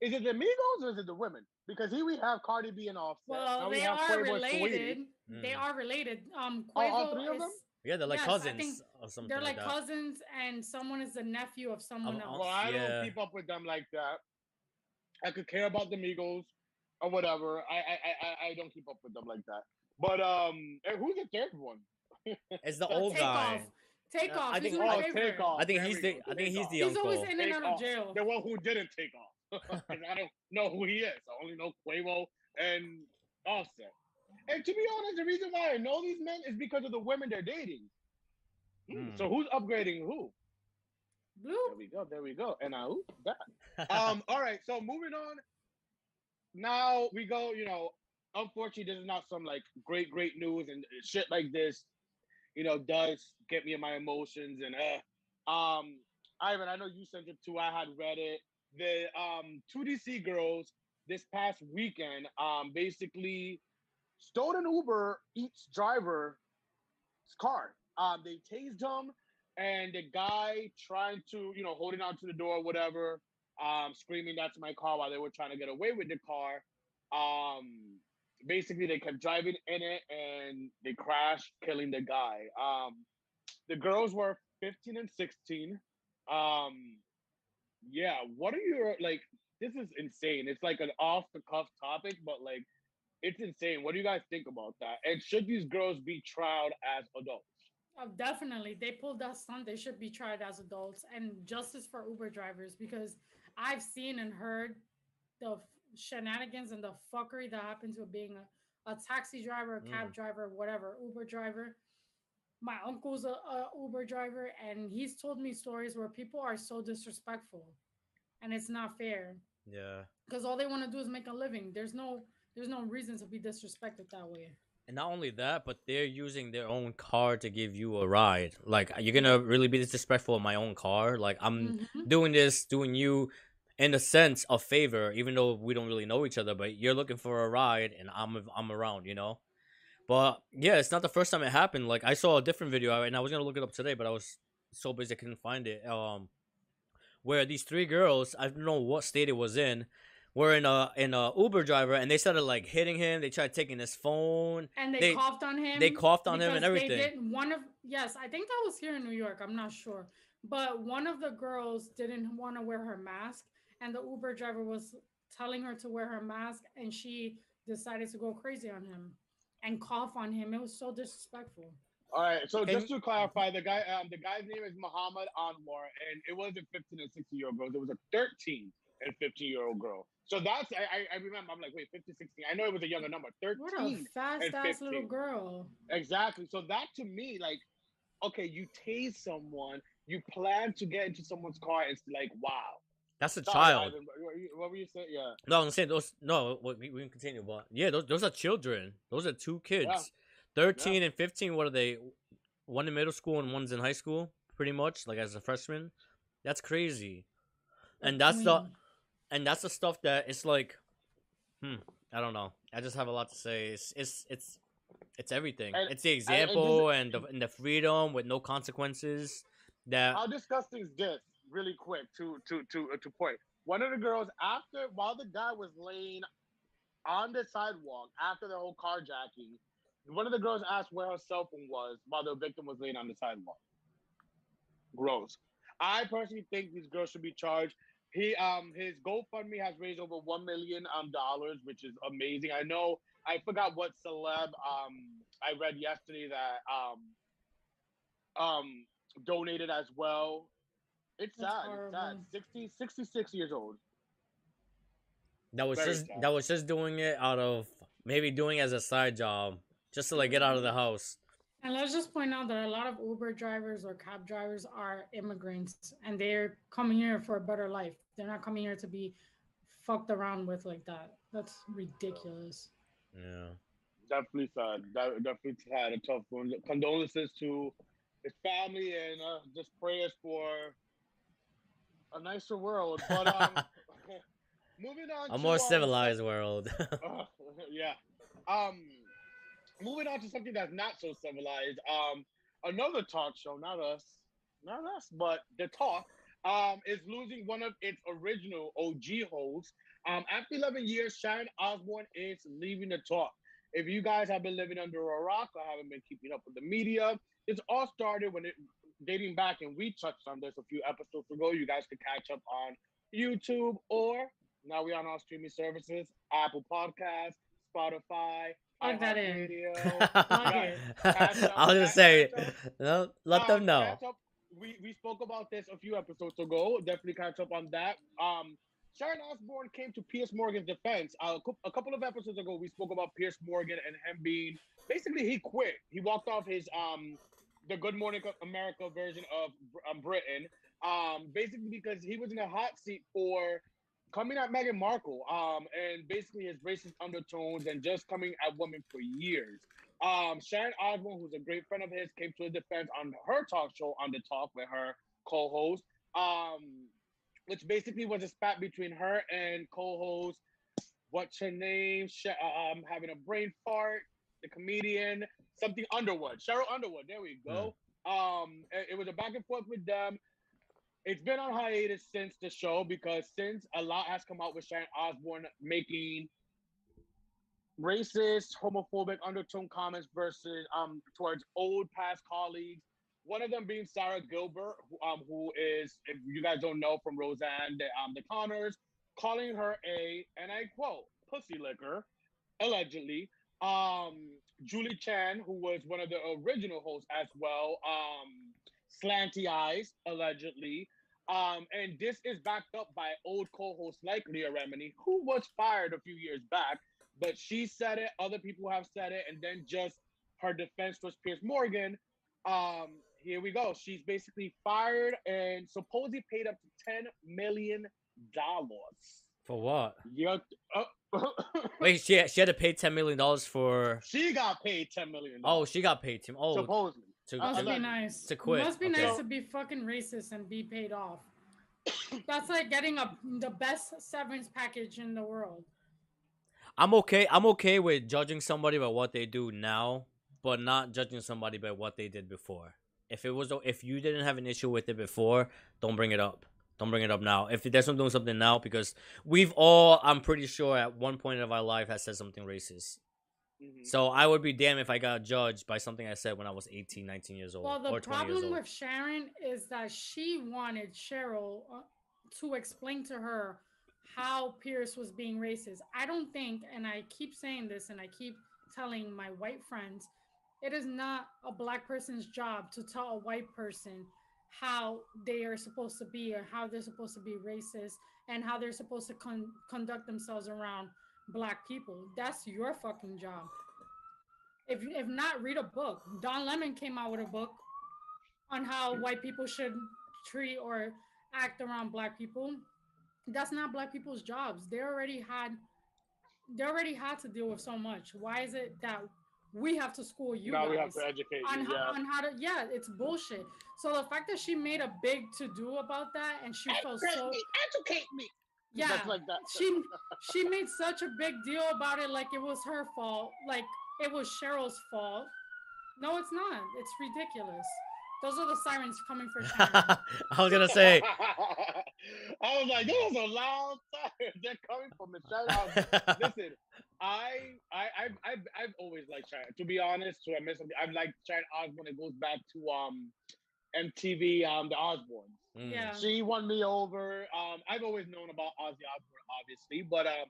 [SPEAKER 1] Is it the Migos or is it the women? Because here we have Cardi B and Offset.
[SPEAKER 3] well,
[SPEAKER 1] now we
[SPEAKER 3] they
[SPEAKER 1] have
[SPEAKER 3] are
[SPEAKER 1] Quavo and Saweetie.
[SPEAKER 3] related. They
[SPEAKER 2] Mm.
[SPEAKER 3] are related. Um, Quavo
[SPEAKER 1] all three of
[SPEAKER 3] is
[SPEAKER 1] them?
[SPEAKER 2] Yeah, they're like
[SPEAKER 3] Yes,
[SPEAKER 2] cousins or something.
[SPEAKER 3] they're like
[SPEAKER 2] that.
[SPEAKER 3] cousins, and someone is the nephew of someone
[SPEAKER 2] Of-
[SPEAKER 3] else.
[SPEAKER 1] Well, I
[SPEAKER 2] Yeah.
[SPEAKER 1] don't keep up with them like that. I could care about the Migos or whatever. I I, I, I- I don't keep up with them like that. But um, who's the third one?
[SPEAKER 2] It's the old
[SPEAKER 3] take
[SPEAKER 2] guy.
[SPEAKER 3] off. Take
[SPEAKER 2] Yeah,
[SPEAKER 3] off.
[SPEAKER 2] I think-
[SPEAKER 3] my
[SPEAKER 1] oh,
[SPEAKER 3] favorite.
[SPEAKER 1] take off.
[SPEAKER 2] I think
[SPEAKER 1] There
[SPEAKER 2] he's the,
[SPEAKER 1] go,
[SPEAKER 2] I think
[SPEAKER 1] take
[SPEAKER 2] he's
[SPEAKER 1] off.
[SPEAKER 2] the
[SPEAKER 3] He's always
[SPEAKER 2] uncle.
[SPEAKER 3] in and
[SPEAKER 1] Take
[SPEAKER 3] out of jail.
[SPEAKER 1] The one who didn't take off. 'Cause I don't know who he is. I only know Quavo and Offset. And to be honest, the reason why I know these men is because of the women they're dating. Hmm, So
[SPEAKER 2] Hmm.
[SPEAKER 1] who's upgrading who? There we go. There we go. And I who? that. Um. all right. So moving on. Now we go. You know, unfortunately, this is not some like great, great news, and shit like this, you know, does get me in my emotions. And uh, um, Ivan, I know you sent it too. I had read it. The um two DC girls this past weekend um basically stole an Uber Eats driver's car. Um, they tased him and the guy trying to, you know, holding on to the door, whatever, um, screaming that's my car while they were trying to get away with the car. Um, basically they kept driving in it and they crashed, killing the guy. Um, the girls were 15 and 16. Um, yeah, what are your like? This is insane. It's like an off the cuff topic, but like, it's insane. What do you guys think about that? And should these girls be tried as adults?
[SPEAKER 3] Oh, definitely. They pulled that stunt. They should be tried as adults and justice for Uber drivers because I've seen and heard the f- shenanigans and the fuckery that happens with being a, a taxi driver, a cab mm. driver, whatever, Uber driver. My uncle's a, a Uber driver, and he's told me stories where people are so disrespectful, and it's not fair
[SPEAKER 2] Yeah.
[SPEAKER 3] because all they want to do is make a living. There's no there's no reason to be disrespected that way.
[SPEAKER 2] And not only that, but they're using their own car to give you a ride. Like, you're gonna really be disrespectful of my own car? Like, I'm
[SPEAKER 3] Mhm.
[SPEAKER 2] doing this, doing you, in a sense, a favor, even though we don't really know each other. But you're looking for a ride, and I'm I'm around, you know. But yeah, it's not the first time it happened. Like, I saw a different video, and I was gonna look it up today, but I was so busy I couldn't find it. Um, where these three girls, I don't know what state it was in, were in a in a Uber driver, and they started like hitting him. They tried taking his phone.
[SPEAKER 3] and they,
[SPEAKER 2] They-
[SPEAKER 3] coughed on him.
[SPEAKER 2] they coughed on him and
[SPEAKER 3] because they
[SPEAKER 2] everything.
[SPEAKER 3] didn't- one of yes, I think that was here in New York. I'm not sure, but one of the girls didn't want to wear her mask, and the Uber driver was telling her to wear her mask, and she decided to go crazy on him and cough on him. It was so disrespectful.
[SPEAKER 1] All right. So just to clarify, the guy, um, the guy's name is Muhammad Anwar, and it wasn't 15 and 16 year old girls. It was a 13 and 15 year old girl. So that's I, I I remember. I'm like, wait, 15, 16. I know it was a younger number. 13.
[SPEAKER 3] What a fast
[SPEAKER 1] and
[SPEAKER 3] ass little girl.
[SPEAKER 1] Exactly. So that to me, like, okay, you tase someone, you plan to get into someone's car. It's like, wow.
[SPEAKER 2] That's a
[SPEAKER 1] Sorry,
[SPEAKER 2] child.
[SPEAKER 1] Ivan, what were you- what were you saying? Yeah.
[SPEAKER 2] No, I'm saying those. No, we, we can continue, but yeah, those those are children. Those are two kids, thirteen and fifteen. What are they? One in middle school and one's in high school, pretty much, like as a freshman. That's crazy, and that's the
[SPEAKER 3] Queen.
[SPEAKER 2] And that's the stuff that it's like, hmm. I don't know. I just have a lot to say. It's it's it's it's everything.
[SPEAKER 1] And-
[SPEAKER 2] it's the
[SPEAKER 1] and just-
[SPEAKER 2] example and the and the freedom with no consequences. That
[SPEAKER 1] How disgusting is this? Really quick to to to uh, to point. One of the girls after while the guy was laying on the sidewalk after the whole carjacking, one of the girls asked where her cell phone was while the victim was laying on the sidewalk. Gross. I personally think these girls should be charged. He um his GoFundMe has raised over one million um dollars, which is amazing. I know I forgot what celeb um I read yesterday that um um donated as well. It's
[SPEAKER 3] That's
[SPEAKER 1] sad. It's sad.
[SPEAKER 3] horrible.
[SPEAKER 1] 60, 66 years old.
[SPEAKER 2] that was
[SPEAKER 1] Very
[SPEAKER 2] just
[SPEAKER 1] tough.
[SPEAKER 2] that was just doing it out of maybe doing it as a side job just to like get out of the house.
[SPEAKER 3] And let's just point out that a lot of Uber drivers or cab drivers are immigrants and they're coming here for a better life. They're not coming here to be fucked around with like that. That's ridiculous.
[SPEAKER 2] Yeah.
[SPEAKER 1] definitely sad. That definitely had a tough one. Condolences to his family and uh, just prayers for a nicer world. But um, moving on,
[SPEAKER 2] A
[SPEAKER 1] to,
[SPEAKER 2] more civilized world.
[SPEAKER 1] Uh, yeah. Um, moving on to something that's not so civilized. Um, another talk show, not us, not us, but the talk. Um, is losing one of its original OG hosts. Um, after 11 years, Sharon Osbourne is leaving the talk. If you guys have been living under a rock or haven't been keeping up with the media, it's all started when it dating back, and we touched on this a few episodes ago. You guys could catch up on YouTube or now we're on all streaming services, Apple Podcasts, Spotify,
[SPEAKER 3] Plug that in.
[SPEAKER 1] iHeartRadio.
[SPEAKER 3] Plug it.
[SPEAKER 2] I was gonna say, no, let
[SPEAKER 1] Um,
[SPEAKER 2] them know.
[SPEAKER 1] We we spoke about this a few episodes ago. Definitely catch up on that. Um, Sharon Osbourne came to Piers Morgan's defense. Uh, a a couple of episodes ago, we spoke about Piers Morgan and him being basically he quit. He walked off his um the Good Morning America version of um, Britain. Um, basically because he was in a hot seat for coming at Meghan Markle. Um, and basically his racist undertones and just coming at women for years. Um, Sharon Osbourne, who's a great friend of his, came to his defense on her talk show on the talk with her co-host. Um, which basically was a spat between her and co-host. What's her name? Sh- um, having a brain fart. The comedian, something Underwood, Sheryl Underwood. There we go. Um, it, it was a back and forth with them. It's been on hiatus since the show because since a lot has come out with Sharon Osbourne making racist, homophobic undertone comments versus um towards old past colleagues. One of them being Sara Gilbert, who, um, who is, if you guys don't know, from Roseanne, the, um, the Conners, calling her a, and I quote, pussy licker, allegedly. Um, Julie Chen, who was one of the original hosts as well, um, slanty eyes, allegedly. Um, and this is backed up by old co-hosts like Leah Remini, who was fired a few years back, but she said it, other people have said it, and then just her defense was Piers Morgan. Um, here we go. She's basically fired and supposedly paid up to ten million dollars.
[SPEAKER 2] For what?
[SPEAKER 1] Yeah. Uh,
[SPEAKER 2] Wait, she she had to pay ten million dollars for.
[SPEAKER 1] she got paid ten million.
[SPEAKER 2] Oh, she got paid him. Oh,
[SPEAKER 1] supposedly.
[SPEAKER 2] To,
[SPEAKER 3] Must
[SPEAKER 2] to-
[SPEAKER 3] be nice.
[SPEAKER 2] to quit, It
[SPEAKER 3] Must be
[SPEAKER 2] okay.
[SPEAKER 3] nice to be fucking racist and be paid off. That's like getting a the best severance package in the world.
[SPEAKER 2] I'm okay. I'm okay with judging somebody by what they do now, but not judging somebody by what they did before. If it was, if you didn't have an issue with it before, don't bring it up. Don't bring it up now. If there's not doing something now, because we've all, I'm pretty sure, at one point of our life, has said something racist.
[SPEAKER 1] Mhm.
[SPEAKER 2] So I would be damned if I got judged by something I said when I was 18, 19 years old,
[SPEAKER 3] Well, the
[SPEAKER 2] or 20 years
[SPEAKER 3] problem with Sharon is that she wanted Sheryl uh, to explain to her how Piers was being racist. I don't think, and I keep saying this, and I keep telling my white friends, it is not a black person's job to tell a white person how they are supposed to be or how they're supposed to be racist and how they're supposed to con- conduct themselves around black people. That's your fucking job. If if not, read a book. Don Lemon came out with a book on how white people should treat or act around black people. That's not black people's jobs. They already had they already had to deal with so much. Why is it that we have to school you
[SPEAKER 1] now
[SPEAKER 3] guys
[SPEAKER 1] we have to educate
[SPEAKER 3] on
[SPEAKER 1] you.
[SPEAKER 3] how,
[SPEAKER 1] Yeah.
[SPEAKER 3] on how to yeah, it's bullshit. So the fact that she made a big to do about that and she felt so
[SPEAKER 1] educate me.
[SPEAKER 3] Yeah
[SPEAKER 1] Just like that.
[SPEAKER 3] she she made such a big deal about it like it was her fault like it was sheryl's fault no it's not it's ridiculous those are the sirens coming for sharon
[SPEAKER 2] I was gonna say,
[SPEAKER 1] I was like, "Those are loud sirens. They're coming from Michelle. Obama. Listen, I, I, I've, I've, I've always liked Sharon. To be honest, to admit something, I've liked Sharon Osbourne. It goes back to um, MTV, um, the Osbournes.
[SPEAKER 2] Mm.
[SPEAKER 3] yeah
[SPEAKER 1] She won me over. Um, I've always known about Ozzy Osbourne, obviously, but um,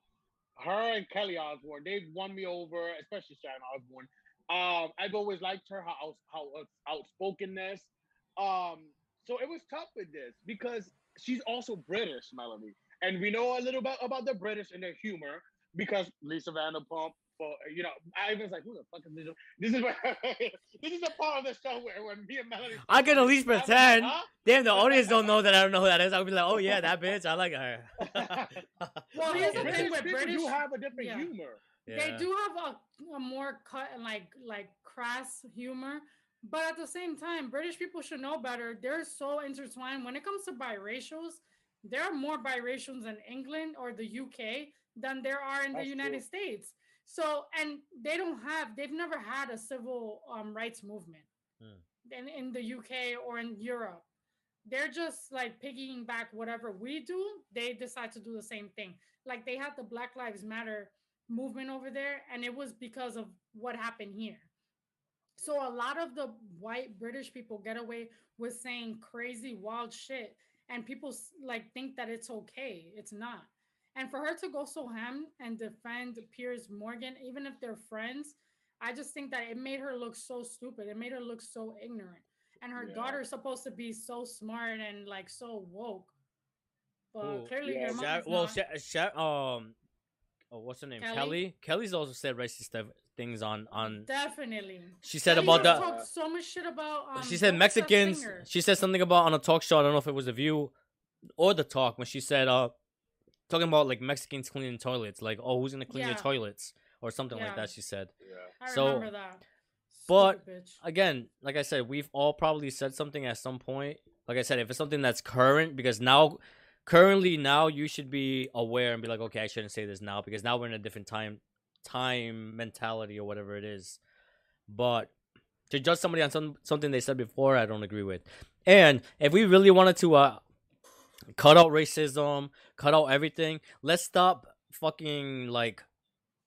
[SPEAKER 1] her and Kelly Osbourne, they've won me over, especially Sharon Osbourne. Um, I've always liked her, how how outs- outspokenness. Um, so it was tough with this because she's also British, Melody, and we know a little bit about the British and their humor because Lisa Vanderpump. For you know, I was like, "Who the fuck is Lisa?" This is where, this is a part of the show where when me and Melanie.
[SPEAKER 2] I can at least
[SPEAKER 1] I'm like,
[SPEAKER 2] pretend.
[SPEAKER 1] "Huh?"
[SPEAKER 2] Damn, the audience don't know that I don't know who that is. I'll be like, oh yeah, that bitch. I like her.
[SPEAKER 3] Well, here's the thing with
[SPEAKER 1] people
[SPEAKER 3] British.
[SPEAKER 1] do have a different
[SPEAKER 3] yeah.
[SPEAKER 1] humor.
[SPEAKER 3] They do have a, a more cut and like like crass humor, but at the same time, British people should know better. They're so intertwined when it comes to biracials. There are more biracials in England or the UK than there are in the United
[SPEAKER 1] true.
[SPEAKER 3] States. So, and they don't have, they've never had a civil um, rights movement
[SPEAKER 2] Hmm.
[SPEAKER 3] in, in the UK or in Europe. They're just like piggying back whatever we do. They decide to do the same thing. Like they had the Black Lives Matter movement over there, and it was because of what happened here. So a lot of the white British people get away with saying crazy, wild shit, and people like think that it's okay. It's not. And for her to go so ham and defend Piers Morgan, even if they're friends, I just think that it made her look so stupid. It made her look so ignorant. And her
[SPEAKER 1] Yeah.
[SPEAKER 3] daughter's supposed to be so smart and like so woke. But
[SPEAKER 2] Ooh,
[SPEAKER 3] clearly
[SPEAKER 1] yeah,
[SPEAKER 2] Sha-
[SPEAKER 3] mom's
[SPEAKER 2] well,
[SPEAKER 3] not.
[SPEAKER 2] Sha- Sha- um, oh, what's her name?
[SPEAKER 3] Kelly?
[SPEAKER 2] Kelly. Kelly's also said racist things on on.
[SPEAKER 3] Definitely.
[SPEAKER 2] She said
[SPEAKER 3] Kelly
[SPEAKER 2] about
[SPEAKER 3] talked so much shit about. Um,
[SPEAKER 2] she said Mexicans. She said something about on a talk show. I don't know if it was the View or the Talk when she said uh, talking about like Mexicans cleaning toilets. Like, oh, who's gonna clean your toilets or something like that. She said.
[SPEAKER 1] Yeah.
[SPEAKER 3] I
[SPEAKER 2] so-
[SPEAKER 3] remember that.
[SPEAKER 2] but-
[SPEAKER 3] bitch.
[SPEAKER 2] again, like I said, we've all probably said something at some point. Like I said, if it's something that's current, because now, currently now, you should be aware and be like, okay, I shouldn't say this now because now we're in a different time, time mentality or whatever it is. But to judge somebody on some something they said before, I don't agree with. And if we really wanted to uh, cut out racism, cut out everything, let's stop fucking like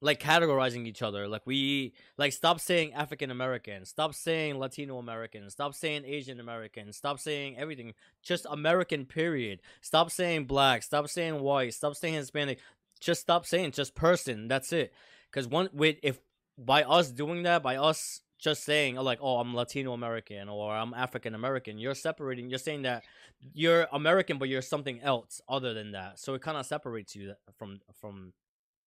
[SPEAKER 2] like categorizing each other. Like we like stop saying African American, stop saying Latino American, stop saying Asian American, stop saying everything. Just American period. Stop saying black, stop saying white, stop saying Hispanic. Just stop saying just person. That's it. Cuz one with if by us doing that, by us just saying like oh I'm Latino American or I'm African American, you're separating. You're saying that you're American but you're something else other than that. So it kind of separates you from from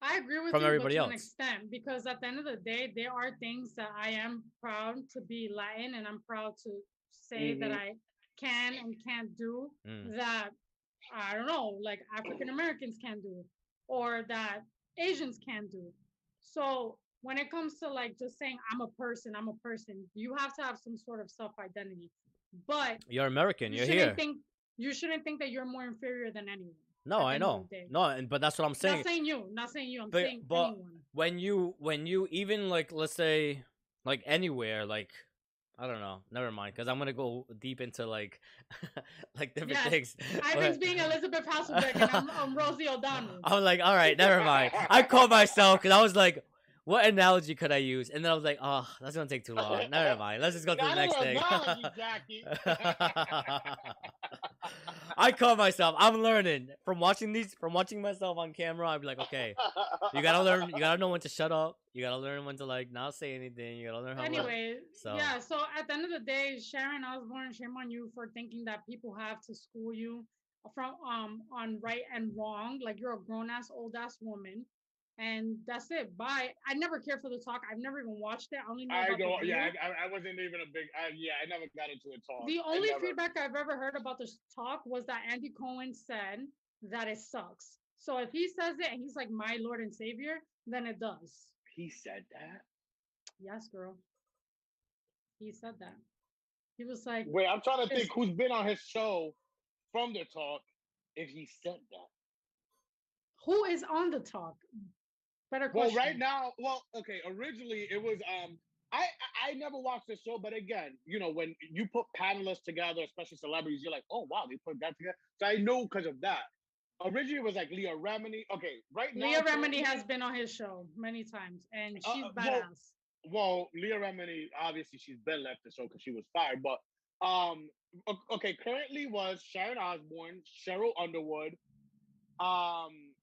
[SPEAKER 3] I agree with
[SPEAKER 2] from
[SPEAKER 3] you,
[SPEAKER 2] everybody
[SPEAKER 3] but to an
[SPEAKER 2] else.
[SPEAKER 3] extent, because at the end of the day, there are things that I am proud to be Latin, and I'm proud to say that
[SPEAKER 1] Mhm.
[SPEAKER 3] I can and can't do
[SPEAKER 2] Mm.
[SPEAKER 3] that. I don't know, like African Americans can do, or that Asians can do. So when it comes to like just saying I'm a person, I'm a person, you have to have some sort of self identity. But
[SPEAKER 2] you're American,
[SPEAKER 3] you
[SPEAKER 2] you're
[SPEAKER 3] shouldn't
[SPEAKER 2] here.
[SPEAKER 3] think you shouldn't think that you're more inferior than anyone.
[SPEAKER 2] No, I know. No, and but that's what I'm saying.
[SPEAKER 3] Not saying you, not saying you. I'm
[SPEAKER 2] But-
[SPEAKER 3] saying
[SPEAKER 2] but-
[SPEAKER 3] anyone.
[SPEAKER 2] when you when you even like let's say like anywhere like I don't know. Never mind, because I'm gonna go deep into like like different
[SPEAKER 3] Yes,
[SPEAKER 2] things.
[SPEAKER 3] Ivan's
[SPEAKER 2] but-
[SPEAKER 3] being Elisabeth Hasselbeck and I'm, I'm Rosie O'Donnell.
[SPEAKER 2] I'm like, all right, never mind. I caught myself because I was like, what analogy could I use? And then I was like, oh, that's gonna take too long. Never mind. Let's just go to the next thing. I caught myself. I'm learning from watching these, from watching myself on camera. I'd be like, okay, you gotta learn. You gotta know when to shut up. You gotta learn when to like not say anything. You gotta learn how. to
[SPEAKER 3] Anyway,
[SPEAKER 2] So-
[SPEAKER 3] yeah. So at the end of the day, Sharon Osbourne, shame on you for thinking that people have to school you from um on right and wrong. Like you're a grown ass, old ass woman, and that's it. Bye. I never cared for the talk. I've never even watched it. I only know
[SPEAKER 1] I
[SPEAKER 3] about
[SPEAKER 1] don't.
[SPEAKER 3] the
[SPEAKER 1] Yeah. I, I- wasn't even a big. I, yeah, I never got into a talk.
[SPEAKER 3] The only feedback I've ever heard about this talk was that Andy Cohen said that it sucks. So if he says it and he's like my Lord and Savior, then it does.
[SPEAKER 1] He said that.
[SPEAKER 3] Yes, girl. He said that. He was like,
[SPEAKER 1] Wait, I'm trying to think who's been on his show from the talk. If he said that.
[SPEAKER 3] "Who is on the talk?" Better
[SPEAKER 1] Well, right now, well, okay. Originally, it was um. I I I never watched the show, but again, you know, when you put panelists together, especially celebrities, you're like, oh wow, they put that together. So I know because of that. Originally, it was like Leah Remini. Okay, right now,
[SPEAKER 3] Leah Remini has been on his show many times, and
[SPEAKER 1] Uh,
[SPEAKER 3] she's
[SPEAKER 1] uh,
[SPEAKER 3] badass.
[SPEAKER 1] well, well, Leah Remini, obviously she's been left the show because she was fired. But um, okay, currently was Sharon Osbourne, Sheryl Underwood, um,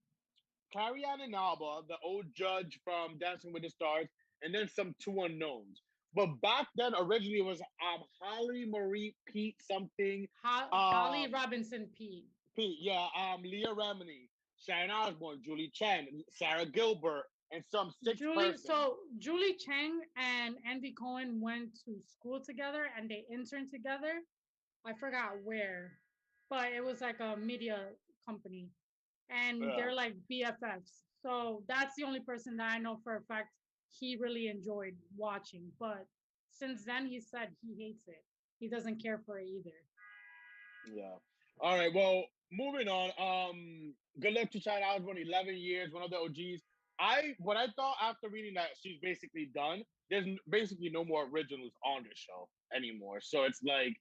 [SPEAKER 1] Carrie Ann Inaba, the old judge from Dancing with the Stars, and then some two unknowns. But back then, originally it was um Holly Marie Peete something
[SPEAKER 3] Ho- Holly
[SPEAKER 1] um,
[SPEAKER 3] Robinson Peete.
[SPEAKER 1] Peete, yeah, um, Leah Remini. Sharon Osbourne, Julie Chen, Sara Gilbert, and some six
[SPEAKER 3] Julie,
[SPEAKER 1] person.
[SPEAKER 3] so Julie Chang and Andy Cohen went to school together and they interned together. I forgot where, but it was like a media company, and
[SPEAKER 1] Yeah.
[SPEAKER 3] they're like BFFs. So that's the only person that I know for a fact he really enjoyed watching. But since then, he said he hates it. He doesn't care for it either.
[SPEAKER 1] Yeah. All right. Well, moving on. Um, good luck to China Osbourne. Eleven years, one of the OGs. I what I thought after reading that she's basically done. There's basically no more originals on the show anymore. So it's like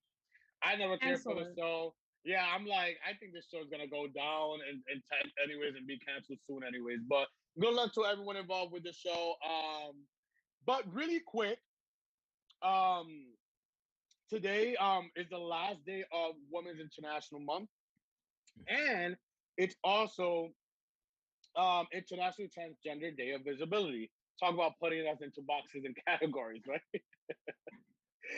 [SPEAKER 1] I never cared for the show. Yeah, I'm like I think this show's gonna go down and and ten anyways and be canceled soon anyways. But good luck to everyone involved with the show. Um, but really quick, um, today um is the last day of Women's International Month, and it's also um International Transgender Day of Visibility. Talk about putting us into boxes and categories, right?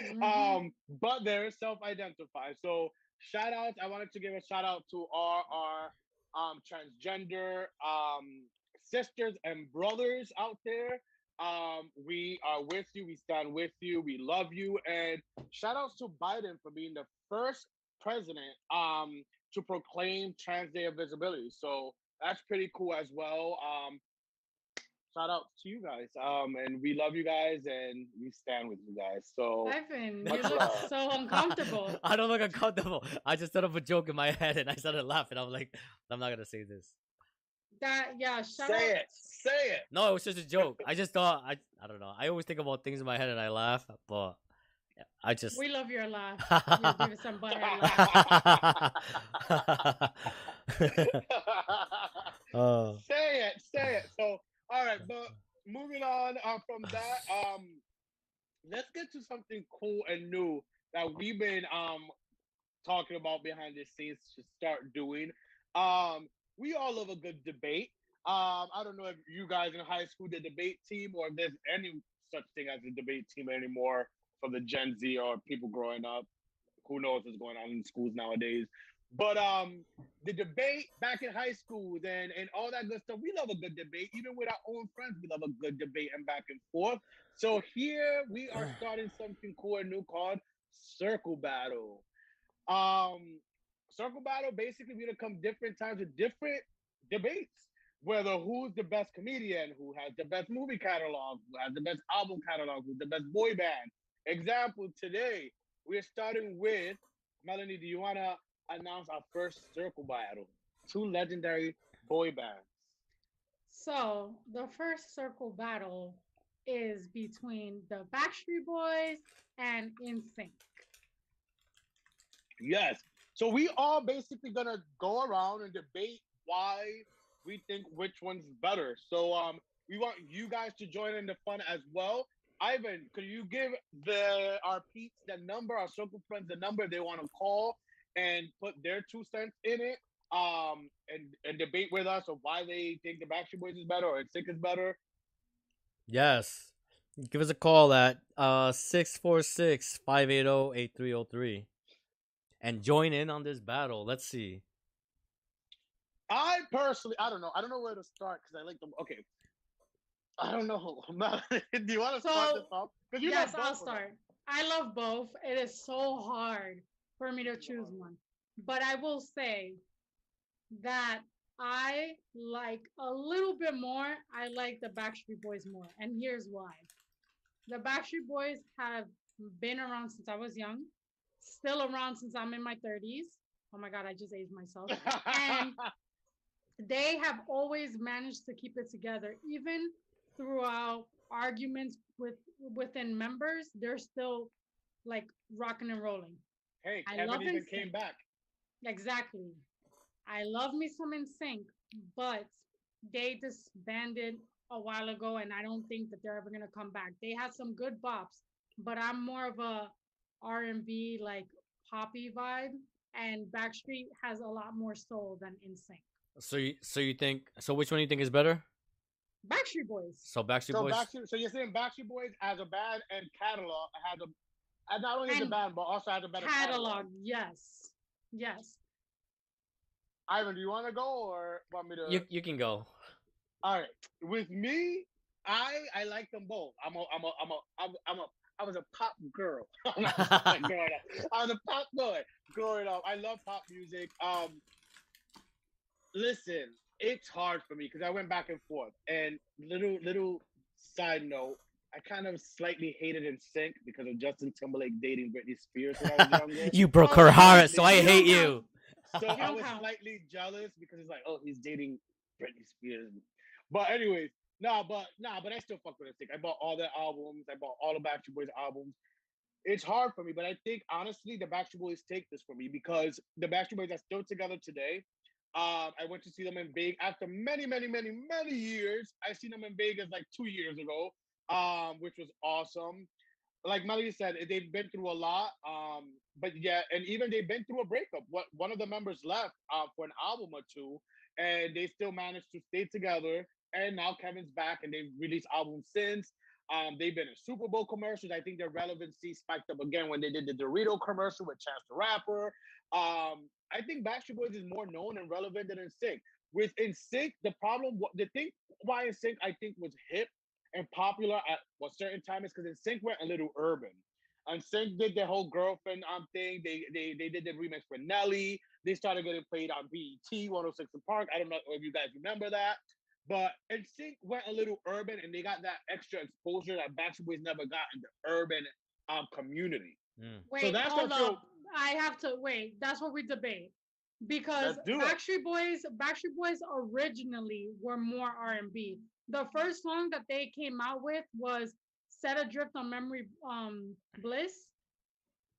[SPEAKER 3] Mhm.
[SPEAKER 1] Um, but they're self-identified. So shout outs. I wanted to give a shout out to our our um transgender um sisters and brothers out there. Um, we are with you, we stand with you, we love you, and shout outs to Biden for being the first president um to proclaim Trans Day of Visibility. So that's pretty cool as well. Um shout out to you guys. Um and we love you guys and we stand with you guys. So
[SPEAKER 3] Evan, you
[SPEAKER 1] Much
[SPEAKER 3] look
[SPEAKER 1] love.
[SPEAKER 3] so uncomfortable.
[SPEAKER 2] I don't look uncomfortable. I just set up a joke in my head and I started laughing. I'm like, I'm not gonna say this.
[SPEAKER 3] That yeah, shout
[SPEAKER 1] say
[SPEAKER 3] out
[SPEAKER 1] it. Say it.
[SPEAKER 2] No, it was just a joke. I just thought I I don't know. I always think about things in my head and I laugh, but I just
[SPEAKER 3] We love your laugh. You give us some butter laugh.
[SPEAKER 2] oh.
[SPEAKER 1] say it, say it. So, all right, but moving on uh, from that, um, let's get to something cool and new that we've been um talking about behind the scenes to start doing. Um, we all love a good debate. Um, I don't know if you guys in high school did debate team or if there's any such thing as a debate team anymore for the Gen Z or people growing up. Who knows what's going on in schools nowadays? But um, the debate back in high school then, and all that good stuff, we love a good debate. Even with our own friends, we love a good debate and back and forth. So here we are starting something cool and new called Circle Battle. Um, Circle Battle basically we're gonna come different times with different debates. Whether who's the best comedian, who has the best movie catalog, who has the best album catalog, who's the best boy band. Example today, we're starting with Melanie. Do you wanna announce our first circle battle? Two legendary boy bands.
[SPEAKER 3] So the first circle battle is between the Backstreet Boys and NSYNC.
[SPEAKER 1] Yes. So we all basically gonna go around and debate why we think which one's better. So um we want you guys to join in the fun as well. Ivan, could you give the our peeps the number, our circle friends the number they want to call and put their two cents in it? Um and, and debate with us of why they think the Backstreet Boys is better or Sick is better.
[SPEAKER 2] Yes. Give us a call at uh 646-580-8303 and join in on this battle. Let's see.
[SPEAKER 1] I personally, I don't know. I don't know where to start because I like them. Okay. I don't know. Do you want to start
[SPEAKER 3] So,
[SPEAKER 1] this off? 'Cause you
[SPEAKER 3] yes, I'll
[SPEAKER 1] both of them.
[SPEAKER 3] start. I love both. It is so hard for me to choose one. But I will say that I like a little bit more. I like the Backstreet Boys more. And here's why. The Backstreet Boys have been around since I was young, still around since I'm in my 30s. Oh my God, I just aged myself. And they have always managed to keep it together even throughout arguments with within members they're still like rocking and rolling
[SPEAKER 1] hey,
[SPEAKER 3] I
[SPEAKER 1] Kevin
[SPEAKER 3] love
[SPEAKER 1] even
[SPEAKER 3] NSYNC.
[SPEAKER 1] came back.
[SPEAKER 3] exactly i love me some NSYNC but they disbanded a while ago and i don't think that they're ever going to come back they had some good bops but i'm more of a r&b like poppy vibe and backstreet has a lot more soul than NSYNC
[SPEAKER 2] So you so you think so which one do you think is better?
[SPEAKER 3] backstreet boys
[SPEAKER 2] So Backstreet
[SPEAKER 1] So
[SPEAKER 2] Boys.
[SPEAKER 1] Backstreet, so you're saying Backstreet Boys as a band and catalog has a, and not only as a
[SPEAKER 3] And
[SPEAKER 1] band but also has a better
[SPEAKER 3] catalog yes yes
[SPEAKER 1] Ivan, do you want to go or want me to?
[SPEAKER 2] You you can go.
[SPEAKER 1] All right. With me, I I like them both. I'm a I'm a I'm a I'm, I'm a I was a pop girl. I was a pop boy growing up. I love pop music. Um, listen, it's hard for me because I went back and forth. And little little side note, I kind of slightly hated NSYNC because of Justin Timberlake dating Britney Spears when I was younger.
[SPEAKER 2] you broke her heart, so I hate you.
[SPEAKER 1] so I was slightly jealous because it's like, oh, he's dating Britney Spears. But anyways, nah, but nah, but I still fuck with NSYNC. I bought all their albums. I bought all the Backstreet Boys albums. It's hard for me, but I think honestly, the Backstreet Boys take this for me because the Backstreet Boys are still together today. Um, I went to see them in Vegas after many, many, many, many years. I seen them in Vegas like two years ago, um, which was awesome. Like Melody said, they've been through a lot. Um, but yeah, and even they've been through a breakup. What one of the members left uh, for an album or two, and they still managed to stay together. And now Kevin's back, and they've released albums since. Um, they've been in Super Bowl commercials. I think their relevancy spiked up again when they did the Dorito commercial with Chance the Rapper. Um, I think Backstreet Boys is more known and relevant than In Sync. With NSYNC, the problem, the thing why NSYNC I think was hip and popular at a certain time is because Sync went a little urban. And Sync did their whole girlfriend um thing. They they they did the remix for Nelly. They started getting played on BET 106 & Park. I don't know if you guys remember that. But and Sync went a little urban and they got that extra exposure that Backstreet Boys never got in the urban um community.
[SPEAKER 2] Mm.
[SPEAKER 3] Wait,
[SPEAKER 1] that's
[SPEAKER 3] hold
[SPEAKER 1] what I
[SPEAKER 3] up. I have to wait. That's what we debate because
[SPEAKER 1] Let's do it.
[SPEAKER 3] Backstreet Boys, Backstreet Boys originally were more R and B. The first song that they came out with was "Set Adrift on Memory um, Bliss."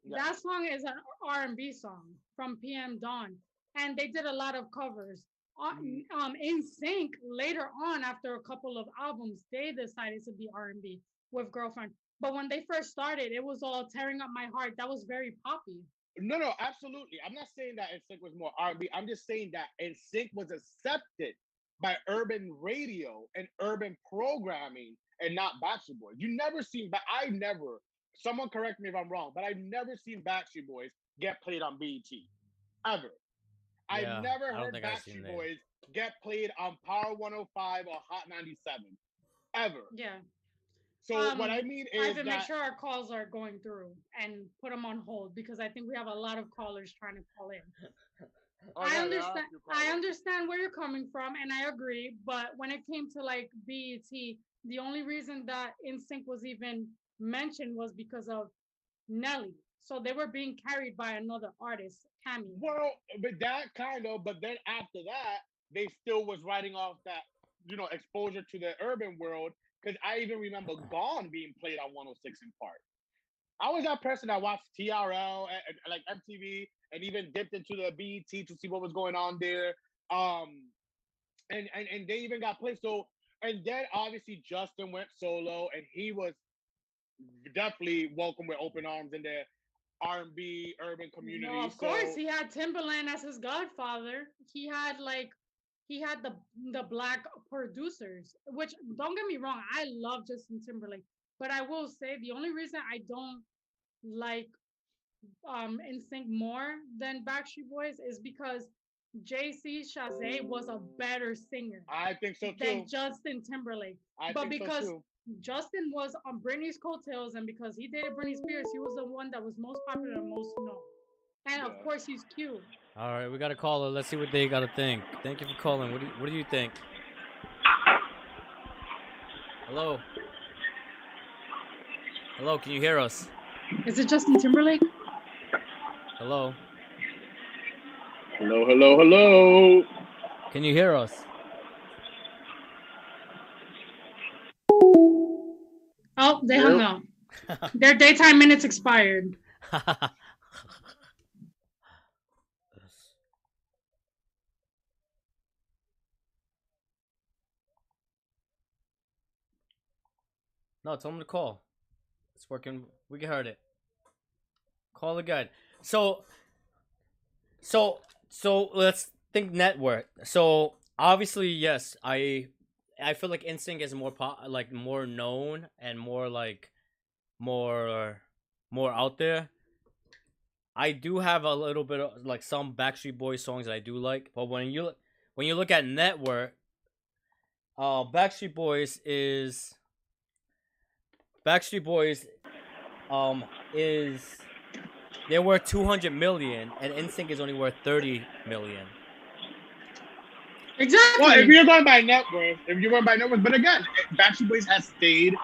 [SPEAKER 1] Yeah.
[SPEAKER 3] That song is an R and B song from PM Dawn, and they did a lot of covers. Uh,
[SPEAKER 1] Mhm.
[SPEAKER 3] Um, NSYNC later on, after a couple of albums, they decided to be R and B with Girlfriend. But when they first started, it was all tearing up my heart. That was very poppy.
[SPEAKER 1] No, no, absolutely. I'm not saying that NSYNC was more R&B. I'm just saying that NSYNC was accepted by urban radio and urban programming and not Backstreet Boys. You never seen, but I never. Someone correct me if I'm wrong, but I've never seen Backstreet Boys get played on BET, ever.
[SPEAKER 2] Yeah,
[SPEAKER 1] I've never heard
[SPEAKER 2] think I've
[SPEAKER 1] Backstreet
[SPEAKER 2] that.
[SPEAKER 1] Boys get played on Power 105 or Hot 97, ever.
[SPEAKER 3] Yeah.
[SPEAKER 1] So what I
[SPEAKER 3] Um,
[SPEAKER 1] mean is
[SPEAKER 3] Ivan,
[SPEAKER 1] that
[SPEAKER 3] make sure our calls are going through and put them on hold because I think we have a lot of callers trying to call in.
[SPEAKER 1] Oh,
[SPEAKER 3] I
[SPEAKER 1] yeah, yeah,
[SPEAKER 3] understand.
[SPEAKER 1] you
[SPEAKER 3] I understand where you're coming from, and I agree. But when it came to like BET, the only reason that NSYNC was even mentioned was because of Nelly. So they were being carried by another artist, Cammy.
[SPEAKER 1] Well, but that kind of, but then after that, they still was writing off that, you know, exposure to the urban world. Because I even remember Gone being played on 106 & Park. I was that person that watched TRL and, and, like MTV and even dipped into the BET to see what was going on there. Um, and, and and they even got played. So and then obviously Justin went solo and he was definitely welcome with open arms in the R&B urban community.
[SPEAKER 3] No, of course, he had Timberland as his godfather. He had like he had the the black producers, which don't get me wrong, I love Justin Timberlake, but I will say the only reason I don't like um NSYNC more than Backstreet Boys is because JC Chasez was a better singer
[SPEAKER 1] I think so too.
[SPEAKER 3] than Justin Timberlake.
[SPEAKER 1] I
[SPEAKER 3] but
[SPEAKER 1] think
[SPEAKER 3] because
[SPEAKER 1] so too.
[SPEAKER 3] Justin was on Britney's coattails, and because he dated Britney Spears, he was the one that was most popular and most known. And of course, he's cute.
[SPEAKER 2] All right, we got a caller. Let's see what they got to think. Thank you for calling. What do you, what do you think? Hello. Hello, can you hear us?
[SPEAKER 3] Is it Justin Timberlake?
[SPEAKER 2] Hello.
[SPEAKER 1] Hello, hello, hello.
[SPEAKER 2] Can you hear us?
[SPEAKER 3] Oh, they hung up. Their daytime minutes expired.
[SPEAKER 2] no, tell them to call. It's working. We can heard it. Call again. So, so, so let's think net worth. So obviously, yes, I, I feel like Instinct is more po- like more known and more like, more, more out there. I do have a little bit of like some Backstreet Boys songs that I do like, but when you when you look at network, uh, Backstreet Boys is Backstreet Boys, um, is they're worth two hundred million, and NSYNC is only worth thirty million.
[SPEAKER 3] Exactly.
[SPEAKER 1] Well, if you're going by net worth, if you're going by net worth, but again, Backstreet Boys has stayed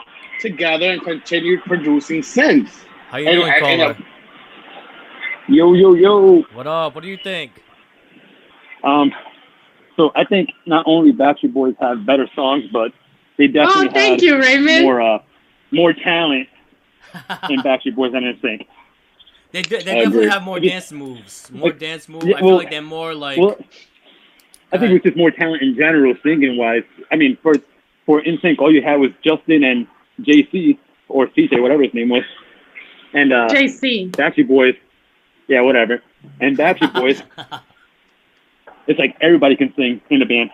[SPEAKER 1] together and continued producing since.
[SPEAKER 2] How you
[SPEAKER 1] And-
[SPEAKER 2] doing,
[SPEAKER 1] and- and,
[SPEAKER 2] caller?
[SPEAKER 4] Yo, yo, yo.
[SPEAKER 2] What up? What do you think?
[SPEAKER 4] Um, so I think not only Backstreet Boys have better songs, but they definitely
[SPEAKER 3] oh, thank
[SPEAKER 4] have
[SPEAKER 3] you, Raymond.
[SPEAKER 4] more uh, more talent in Backstreet Boys than NSYNC.
[SPEAKER 2] They do, they definitely have more
[SPEAKER 4] Yeah.
[SPEAKER 2] dance moves. More
[SPEAKER 4] Like,
[SPEAKER 2] dance moves.
[SPEAKER 4] yeah,
[SPEAKER 2] I feel
[SPEAKER 4] well-
[SPEAKER 2] like they're more like.
[SPEAKER 4] Well, I think it's just more talent in general, singing wise. I mean, for for NSYNC, all you had was Justin and JC or CJ, whatever his name was, and uh,
[SPEAKER 3] JC.
[SPEAKER 4] Backstreet Boys. Yeah, whatever. And Backstreet Boys, it's like everybody can sing in the band.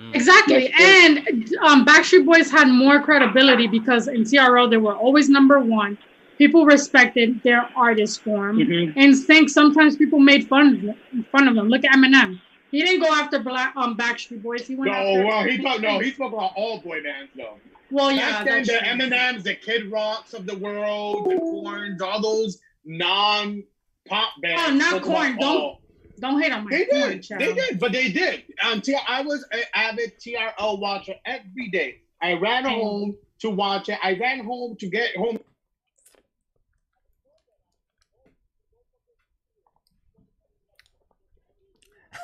[SPEAKER 2] Mm.
[SPEAKER 3] Exactly. And um, Backstreet Boys had more credibility because in TRL they were always number one. People respected their artist form.
[SPEAKER 4] Mhm.
[SPEAKER 3] NSYNC, sometimes people made fun of them, fun of them. Look at Eminem. He didn't go after Black um Backstreet Boys. He went
[SPEAKER 1] No,
[SPEAKER 3] after.
[SPEAKER 1] well, he talk, no, he spoke about all boy bands though.
[SPEAKER 3] Well, yeah.
[SPEAKER 1] Back the. Eminems, the Kid Rocks of the world, the Korns, all those non-pop bands.
[SPEAKER 3] Oh, not Korn. don't-
[SPEAKER 1] all-
[SPEAKER 3] Don't hate on my
[SPEAKER 1] They
[SPEAKER 3] Korn,
[SPEAKER 1] did.
[SPEAKER 3] child.
[SPEAKER 1] They did, but they did. Until I was an avid TRL watcher every day. I ran home to watch it. I ran home to get home.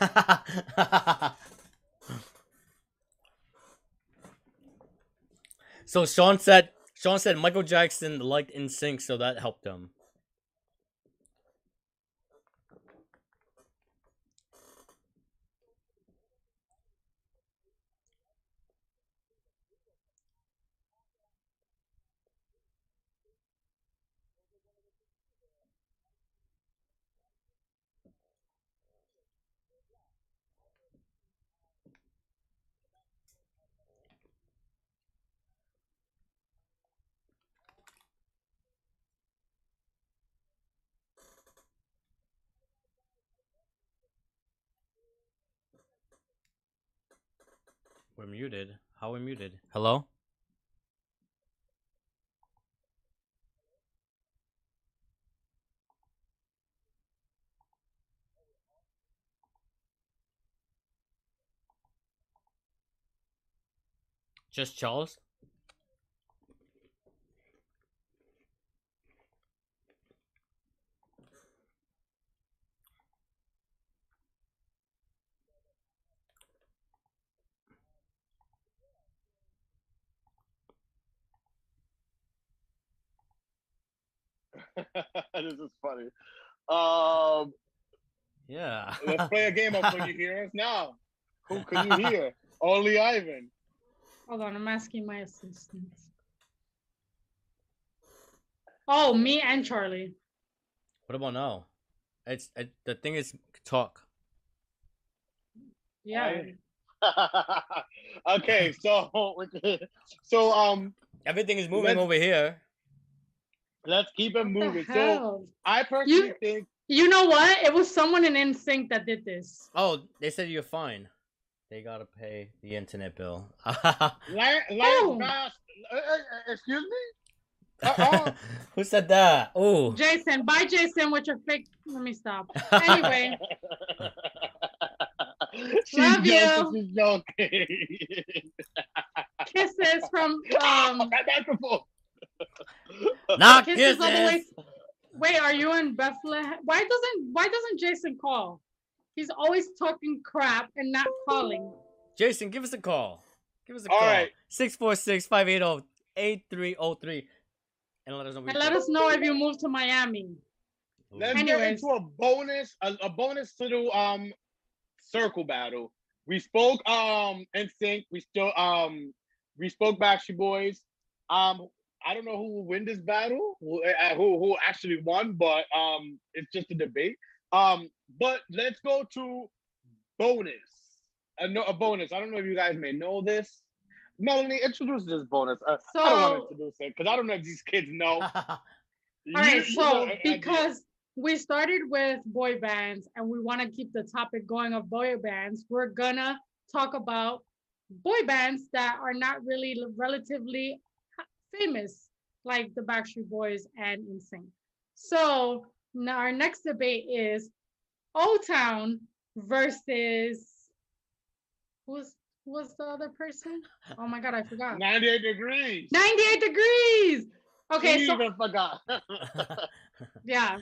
[SPEAKER 2] so Sean said Sean said Michael Jackson liked NSYNC, so that helped him. We're muted. How we muted? Hello? Just Charles?
[SPEAKER 1] this is funny. Um,
[SPEAKER 2] Yeah.
[SPEAKER 1] let's play a game of Can You Hear Us Now? Who can you hear? Only Ivan.
[SPEAKER 3] Hold on, I'm asking my assistant. Oh, me and Charlie.
[SPEAKER 2] what about now? It's it, the thing is talk.
[SPEAKER 3] Yeah.
[SPEAKER 1] okay, so so um,
[SPEAKER 2] Everything is moving over here.
[SPEAKER 1] Let's keep it moving. So? I personally
[SPEAKER 3] You-
[SPEAKER 1] think
[SPEAKER 3] You know what? It was someone in NSYNC that did this.
[SPEAKER 2] Oh, they said you're fine. They gotta pay the internet bill.
[SPEAKER 1] Lance,
[SPEAKER 3] Oh.
[SPEAKER 1] Bass, uh, uh, excuse me. Uh-uh.
[SPEAKER 2] Who said that? Oh.
[SPEAKER 3] Jason, bye, Jason, with your fake. Let me stop. Anyway,
[SPEAKER 1] she's
[SPEAKER 3] Love
[SPEAKER 1] joking.
[SPEAKER 3] you.
[SPEAKER 1] She's joking.
[SPEAKER 3] kisses from um.
[SPEAKER 1] That microphone.
[SPEAKER 2] Not
[SPEAKER 3] Kisses all the way. Wait, are you in Bethlehem? Why doesn't Why doesn't Jason call? He's always talking crap and not calling.
[SPEAKER 2] Jason, give us a call. Give us a
[SPEAKER 1] All
[SPEAKER 2] call.
[SPEAKER 1] right.
[SPEAKER 2] 646 580 8303. And let us know.
[SPEAKER 3] And let us know if you move to Miami.
[SPEAKER 1] Let's get into a bonus, a, a bonus little um circle battle. We spoke um in sync. We still um we spoke Backstreet Boys. Um, I don't know who will win this battle, who uh, who, who actually won, but um it's just a debate. Um, but let's go to bonus. A, no, a bonus. I don't know if you guys may know this. Melanie, introduce this bonus. Uh, I don't want to introduce it because I don't know if these kids know.
[SPEAKER 3] All right,
[SPEAKER 1] You- know,
[SPEAKER 3] so
[SPEAKER 1] I
[SPEAKER 3] because we started with boy bands and we want to keep the topic going of boy bands, we're gonna talk about boy bands that are not really relatively famous, like the Backstreet Boys and NSYNC. So now our next debate is O-Town versus who's who was the other person? Oh my god, I forgot.
[SPEAKER 1] 98 degrees.
[SPEAKER 3] 98 degrees. Okay,
[SPEAKER 1] She
[SPEAKER 3] so
[SPEAKER 1] even forgot.
[SPEAKER 3] yeah,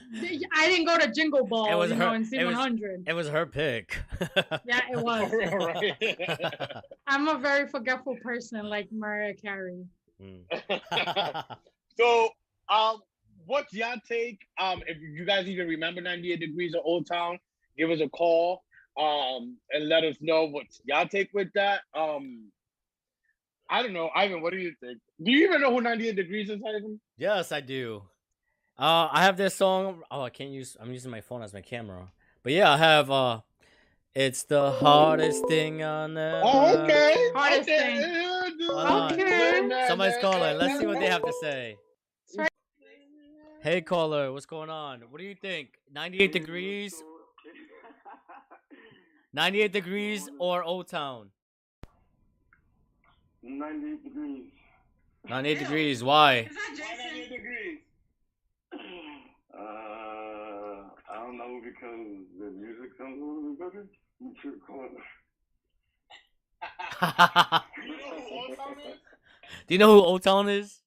[SPEAKER 3] I didn't go to Jingle Ball, It
[SPEAKER 2] was
[SPEAKER 3] you
[SPEAKER 2] her-
[SPEAKER 3] know, in
[SPEAKER 2] it was-
[SPEAKER 3] Z100.
[SPEAKER 2] it was her pick.
[SPEAKER 3] Yeah, it was. I'm a very forgetful person, like Mariah Carey.
[SPEAKER 2] Mm.
[SPEAKER 1] so, um, what's your take? Um, if you guys even remember 98 Degrees of O-Town, give us a call. Um, and let us know what's your take with that. Um, I don't know, Ivan. What do you think? Do you even know who 98 Degrees is, Ivan?
[SPEAKER 2] yes, I do. Uh, I have this song. Oh, I can't use. I'm using my phone as my camera. But yeah, I have. Uh, it's the hardest thing on earth.
[SPEAKER 1] Oh, okay.
[SPEAKER 3] Hardest
[SPEAKER 1] okay.
[SPEAKER 3] thing.
[SPEAKER 2] Hold on.
[SPEAKER 3] Okay.
[SPEAKER 2] Somebody's calling. Let's see what they have to say. Hey, caller, what's going on? What do you think? 98 degrees, 98 degrees, or O-Town?
[SPEAKER 5] 98 degrees.
[SPEAKER 2] 98 degrees. Why?
[SPEAKER 1] degrees.
[SPEAKER 5] Uh, I don't know because the music sounds a little bit better. What's your call?
[SPEAKER 1] You know who O-Town is?
[SPEAKER 2] Do you know who O-Town is?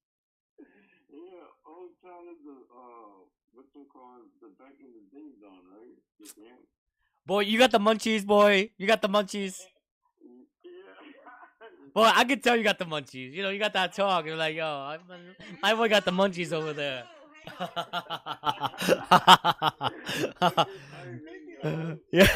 [SPEAKER 5] Yeah, Old Town is the uh, what's it called? The back in the ding dong, right? You.
[SPEAKER 2] Boy, you got the munchies, boy. You got the munchies.
[SPEAKER 5] Yeah.
[SPEAKER 2] Boy, I can tell you got the munchies. You know, you got that talk. You're like, yo, I, my boy got the munchies over there. yeah.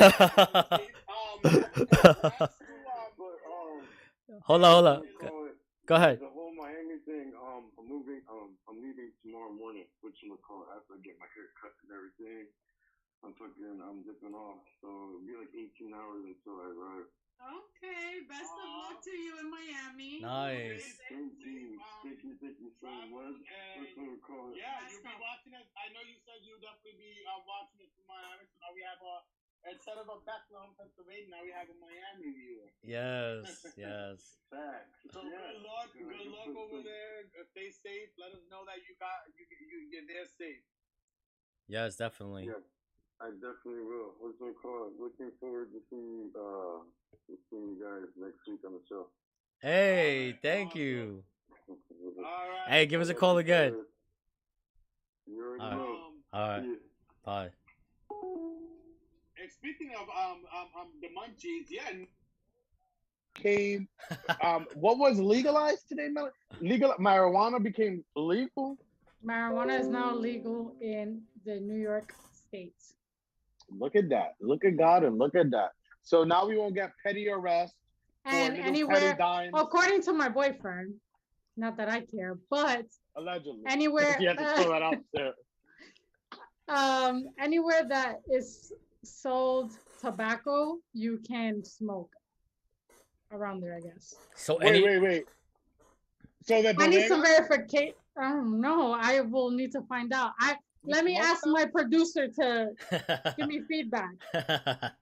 [SPEAKER 1] Um, that's who, um,
[SPEAKER 5] But um,
[SPEAKER 2] hold on, hold on.
[SPEAKER 5] what you call it?
[SPEAKER 2] Go ahead.
[SPEAKER 5] The whole Miami thing, um, I'm moving, um, I'm leaving tomorrow morning, which I'm gonna call after I get my hair cut and everything. I'm fucking, I'm dipping off, so it'll be like 18 hours until I arrive.
[SPEAKER 3] Okay, best of luck to you in Miami.
[SPEAKER 2] Nice.
[SPEAKER 5] Thank you, thank you, thank you so much. That's what we call it.
[SPEAKER 1] Yeah, you'll be watching it. I know you said you'll definitely be uh, watching it from Miami. So now we have a instead of a Bethlehem, Pennsylvania, now we have a Miami viewer.
[SPEAKER 2] Yes, yes.
[SPEAKER 5] Facts.
[SPEAKER 1] So
[SPEAKER 5] Yeah.
[SPEAKER 1] good luck,
[SPEAKER 5] Yeah,
[SPEAKER 1] good luck
[SPEAKER 5] put
[SPEAKER 1] over
[SPEAKER 5] some-
[SPEAKER 1] there. Stay safe. Let us know that you got you you you're there safe.
[SPEAKER 2] Yes, definitely.
[SPEAKER 5] Yeah, I definitely will. What's it called? Looking forward to seeing, uh, to seeing you guys next week on the show.
[SPEAKER 2] Hey, thank you.
[SPEAKER 1] All right.
[SPEAKER 2] Hey, give us a call again.
[SPEAKER 5] You already
[SPEAKER 2] Alright.
[SPEAKER 5] know.
[SPEAKER 1] Um,
[SPEAKER 2] All right,
[SPEAKER 5] Yeah.
[SPEAKER 2] bye.
[SPEAKER 1] And speaking of um um, um the munchies, yeah. Came um what was legalized today? Mel- Legal marijuana became legal.
[SPEAKER 3] Marijuana is now legal in the New York state.
[SPEAKER 1] Look at that. Look at God and look at that. So now we won't get petty arrest
[SPEAKER 3] And anywhere, according to my boyfriend, not that I care, but
[SPEAKER 1] allegedly.
[SPEAKER 3] anywhere,
[SPEAKER 1] you have to throw that out there.
[SPEAKER 3] um, anywhere that is sold tobacco, you can smoke around there, I guess.
[SPEAKER 2] So
[SPEAKER 1] Wait,
[SPEAKER 2] any
[SPEAKER 1] wait, wait. So the
[SPEAKER 3] I need some
[SPEAKER 1] bodega-
[SPEAKER 3] verification. I don't know. I will need to find out. I let me ask
[SPEAKER 1] them?
[SPEAKER 3] my producer to give me feedback.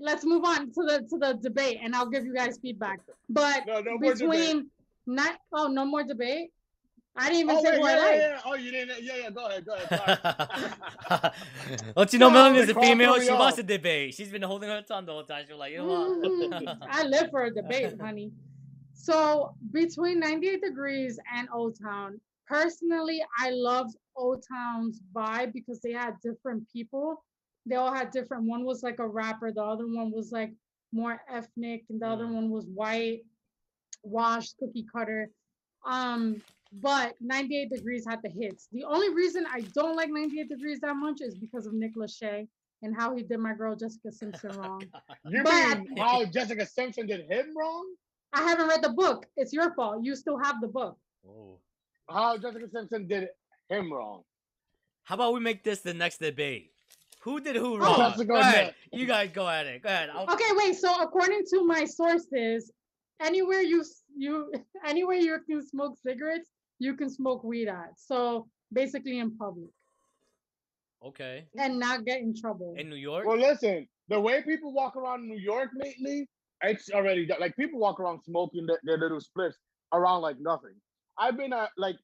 [SPEAKER 3] Let's move on to the to the debate, and I'll give you guys feedback. But
[SPEAKER 1] No, no
[SPEAKER 3] between not oh no more debate. I didn't even
[SPEAKER 1] Oh,
[SPEAKER 3] say
[SPEAKER 1] wait,
[SPEAKER 3] who
[SPEAKER 1] yeah,
[SPEAKER 3] I
[SPEAKER 1] yeah,
[SPEAKER 3] like.
[SPEAKER 1] yeah. Oh, you didn't. Yeah, yeah. Go ahead. Go ahead. Sorry.
[SPEAKER 2] Don't you know
[SPEAKER 1] No,
[SPEAKER 2] Melanie is a female? She
[SPEAKER 1] me
[SPEAKER 2] wants
[SPEAKER 1] off.
[SPEAKER 2] to debate. She's been holding her tongue the whole time. She's like, you know
[SPEAKER 3] Mhm.
[SPEAKER 2] what?
[SPEAKER 3] I live for a debate, honey. So between 98 degrees and O-Town, personally, I loved O-Town's vibe because they had different people. They all had different. One was like a rapper, the other one was like more ethnic, and the other
[SPEAKER 2] Mm.
[SPEAKER 3] one was white, washed, cookie cutter. Um, but 98 degrees had the hits. The only reason I don't like 98 degrees that much is because of Nick Lachey and how he did my girl Jessica Simpson oh, wrong.
[SPEAKER 1] You
[SPEAKER 3] But-
[SPEAKER 1] mean how Jessica Simpson did him wrong?
[SPEAKER 3] I haven't read the book. It's your fault. You still have the book.
[SPEAKER 2] Whoa.
[SPEAKER 1] How Jessica Simpson did him wrong?
[SPEAKER 2] How about we make this the next debate? Who did who
[SPEAKER 3] Oh,
[SPEAKER 2] wrong?
[SPEAKER 1] let's
[SPEAKER 2] go
[SPEAKER 1] go
[SPEAKER 2] ahead. You guys go at it. Go ahead. I'll-
[SPEAKER 3] Okay, wait. So according to my sources, anywhere you you anywhere you can smoke cigarettes, you can smoke weed at. So basically in public
[SPEAKER 2] Okay.
[SPEAKER 3] and not get in trouble.
[SPEAKER 2] In New York?
[SPEAKER 1] Well, listen, the way people walk around New York lately, it's already done. like people walk around smoking their, their little spliffs around like nothing. I've been at like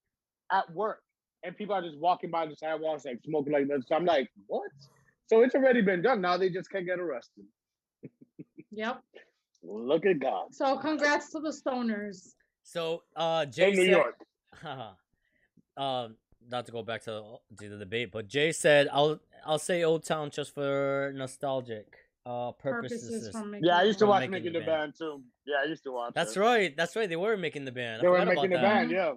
[SPEAKER 1] at work and people are just walking by the sidewalks like smoking like that. So I'm like, what? So it's already been done. Now they just can't get arrested.
[SPEAKER 3] Yep.
[SPEAKER 1] Look at God.
[SPEAKER 3] So congrats to the stoners.
[SPEAKER 2] So, uh, Jay
[SPEAKER 1] In New
[SPEAKER 2] said,
[SPEAKER 1] York.
[SPEAKER 2] um, not to go back to, to the debate, but Jay said, "I'll I'll say O-Town just for nostalgic uh purposes."
[SPEAKER 3] Purposes from making
[SPEAKER 1] Yeah, I used to watch
[SPEAKER 2] making
[SPEAKER 1] Making
[SPEAKER 2] the
[SPEAKER 1] the Band too. Yeah, I used to watch.
[SPEAKER 2] That's
[SPEAKER 1] it.
[SPEAKER 2] right. That's right. They were making the band. I
[SPEAKER 1] They were making
[SPEAKER 2] about
[SPEAKER 1] the
[SPEAKER 2] that.
[SPEAKER 1] band. Yeah.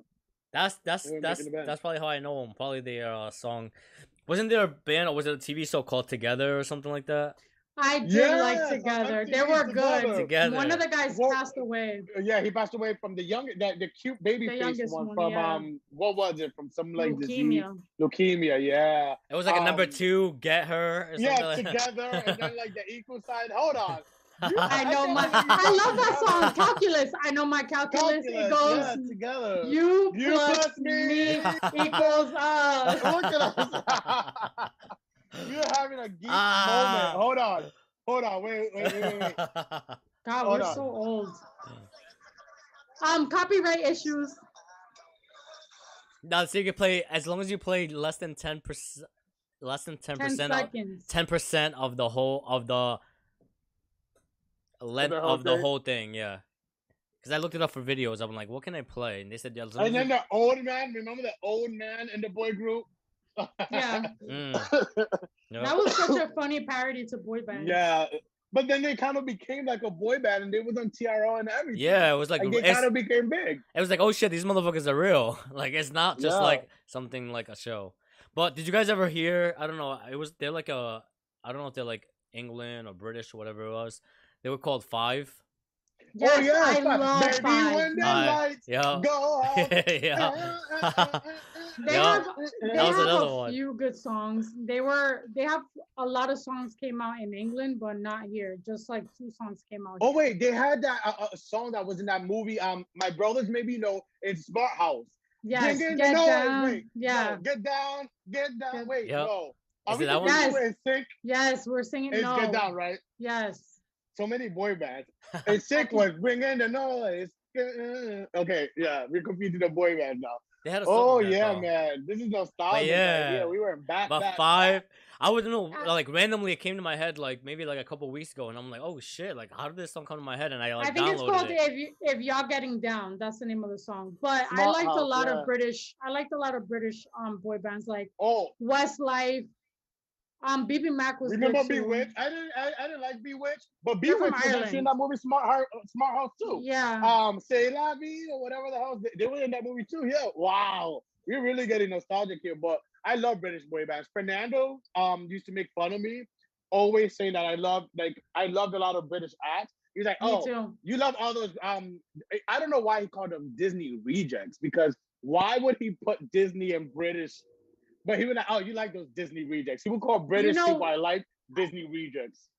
[SPEAKER 2] That's that's that's
[SPEAKER 1] the band.
[SPEAKER 2] that's probably how I know them. Probably their uh, song. Wasn't there a band or was it a TV show called Together or something like that?
[SPEAKER 3] I did
[SPEAKER 1] Yes,
[SPEAKER 3] like
[SPEAKER 1] on
[SPEAKER 3] together. They were
[SPEAKER 1] Together.
[SPEAKER 3] good.
[SPEAKER 2] Together.
[SPEAKER 3] One of the guys
[SPEAKER 1] Well,
[SPEAKER 3] passed away.
[SPEAKER 1] Yeah, he passed away from the young, that the cute baby
[SPEAKER 3] The
[SPEAKER 1] face one,
[SPEAKER 3] one,
[SPEAKER 1] from
[SPEAKER 3] yeah.
[SPEAKER 1] um, what was it? From some like disease,
[SPEAKER 3] Leukemia.
[SPEAKER 1] leukemia. Yeah.
[SPEAKER 2] It was like a number
[SPEAKER 1] Um,
[SPEAKER 2] two, Get Her. Or
[SPEAKER 1] Yeah,
[SPEAKER 2] like
[SPEAKER 1] together, and then like the equal side. Hold on. You-
[SPEAKER 3] I know
[SPEAKER 1] think
[SPEAKER 3] my.
[SPEAKER 1] I know
[SPEAKER 3] I
[SPEAKER 1] you
[SPEAKER 3] love that song. Calculus. I know my calculus. It goes
[SPEAKER 1] yeah, together.
[SPEAKER 3] you,
[SPEAKER 1] You
[SPEAKER 3] plus,
[SPEAKER 1] plus me.
[SPEAKER 3] me equals us.
[SPEAKER 1] Look at us. You're having a geek
[SPEAKER 2] Ah.
[SPEAKER 1] moment. Hold on. Hold on. Wait, wait, wait, wait. wait.
[SPEAKER 3] God,
[SPEAKER 1] Hold
[SPEAKER 3] we're
[SPEAKER 1] on.
[SPEAKER 3] so old. Um, copyright issues.
[SPEAKER 2] no, so you can play as long as you play less than ten percent, less than ten
[SPEAKER 3] Ten
[SPEAKER 2] percent,
[SPEAKER 3] seconds.
[SPEAKER 2] ten percent of the whole of the length
[SPEAKER 1] whole
[SPEAKER 2] of the
[SPEAKER 1] thing?
[SPEAKER 2] whole thing. Yeah, because I looked it up for videos. I'm like, what can I play? And they said, yeah, as long
[SPEAKER 1] And then
[SPEAKER 2] you-
[SPEAKER 1] the old man. Remember the old man in the boy group?
[SPEAKER 3] Yeah,
[SPEAKER 2] Mm, yep.
[SPEAKER 3] that was such a funny parody to boy band.
[SPEAKER 1] yeah. But then they kind of became like a boy band, and they was on TRL and everything.
[SPEAKER 2] yeah, it was like
[SPEAKER 1] Like they
[SPEAKER 2] it's-
[SPEAKER 1] kind of became big.
[SPEAKER 2] it was like, oh shit, these motherfuckers are real. Like it's not just
[SPEAKER 1] Yeah.
[SPEAKER 2] like something like a show. But did you guys ever hear? I don't know. It was they're like a I don't know if they're like England or British or whatever it was. They were called Five.
[SPEAKER 3] Yes,
[SPEAKER 1] oh yeah,
[SPEAKER 3] I
[SPEAKER 1] it's
[SPEAKER 3] love
[SPEAKER 1] baby
[SPEAKER 3] Five.
[SPEAKER 1] when the
[SPEAKER 2] Five.
[SPEAKER 1] lights
[SPEAKER 2] Yeah.
[SPEAKER 1] go out.
[SPEAKER 2] yeah.
[SPEAKER 3] They
[SPEAKER 2] Yeah.
[SPEAKER 3] have they
[SPEAKER 2] That was
[SPEAKER 3] have
[SPEAKER 2] another
[SPEAKER 3] a
[SPEAKER 2] one.
[SPEAKER 3] few good songs. They were they have a lot of songs came out in England, but not here. Just like two songs came out.
[SPEAKER 1] Oh
[SPEAKER 3] here.
[SPEAKER 1] wait, they had that uh, uh, song that was in that movie. Um, my brothers maybe know it's Smart House.
[SPEAKER 3] yes,
[SPEAKER 1] Bring in
[SPEAKER 3] get
[SPEAKER 1] noise.
[SPEAKER 3] down.
[SPEAKER 1] Wait,
[SPEAKER 3] yeah,
[SPEAKER 1] no, get down, get down.
[SPEAKER 3] Get-
[SPEAKER 1] Wait,
[SPEAKER 2] Yep.
[SPEAKER 1] no. Are
[SPEAKER 2] Is
[SPEAKER 1] we
[SPEAKER 2] it that one?
[SPEAKER 1] confused
[SPEAKER 3] Yes.
[SPEAKER 1] with NSYNC?
[SPEAKER 3] yes, we're singing.
[SPEAKER 1] It's
[SPEAKER 3] no,
[SPEAKER 1] get down, right?
[SPEAKER 3] yes,
[SPEAKER 1] So many boy bands. NSYNC was bring in the noise. Okay, yeah, we're confusing the boy band now.
[SPEAKER 2] They had a song.
[SPEAKER 1] Oh yeah,
[SPEAKER 2] though.
[SPEAKER 1] man, this is nostalgia.
[SPEAKER 2] yeah.
[SPEAKER 1] yeah, we were back.
[SPEAKER 2] But
[SPEAKER 1] back,
[SPEAKER 2] five,
[SPEAKER 1] back.
[SPEAKER 2] I wouldn't know.
[SPEAKER 3] Uh,
[SPEAKER 2] Like randomly, it came to my head like maybe like a couple weeks ago, and I'm like, oh shit! Like how did this song come to my head? And I like
[SPEAKER 3] I think it's
[SPEAKER 2] downloaded
[SPEAKER 3] called
[SPEAKER 2] it.
[SPEAKER 3] if you if y'all getting down. That's the name of the song. But I
[SPEAKER 1] Smart
[SPEAKER 3] liked a lot
[SPEAKER 1] yeah.
[SPEAKER 3] of British. I liked a lot of British um boy bands like
[SPEAKER 1] Oh,
[SPEAKER 3] Westlife. Um, BBMak was
[SPEAKER 1] remember. Bewitched? I didn't. I, I didn't like Bewitched, but Bewitched was actually in that movie Smart Heart, Smart House too.
[SPEAKER 3] Yeah.
[SPEAKER 1] um say la vie or whatever the hell they, they were in that movie too. Yeah, wow, we're really getting nostalgic here. But I love British boy bands. Fernando um used to make fun of me, always saying that I love like I loved a lot of British acts. He's like, oh, you love all those um I don't know why he called them Disney rejects because why would he put Disney and British? But he would like, oh, you like those Disney rejects. He would call British
[SPEAKER 3] know-
[SPEAKER 1] people I like Disney rejects.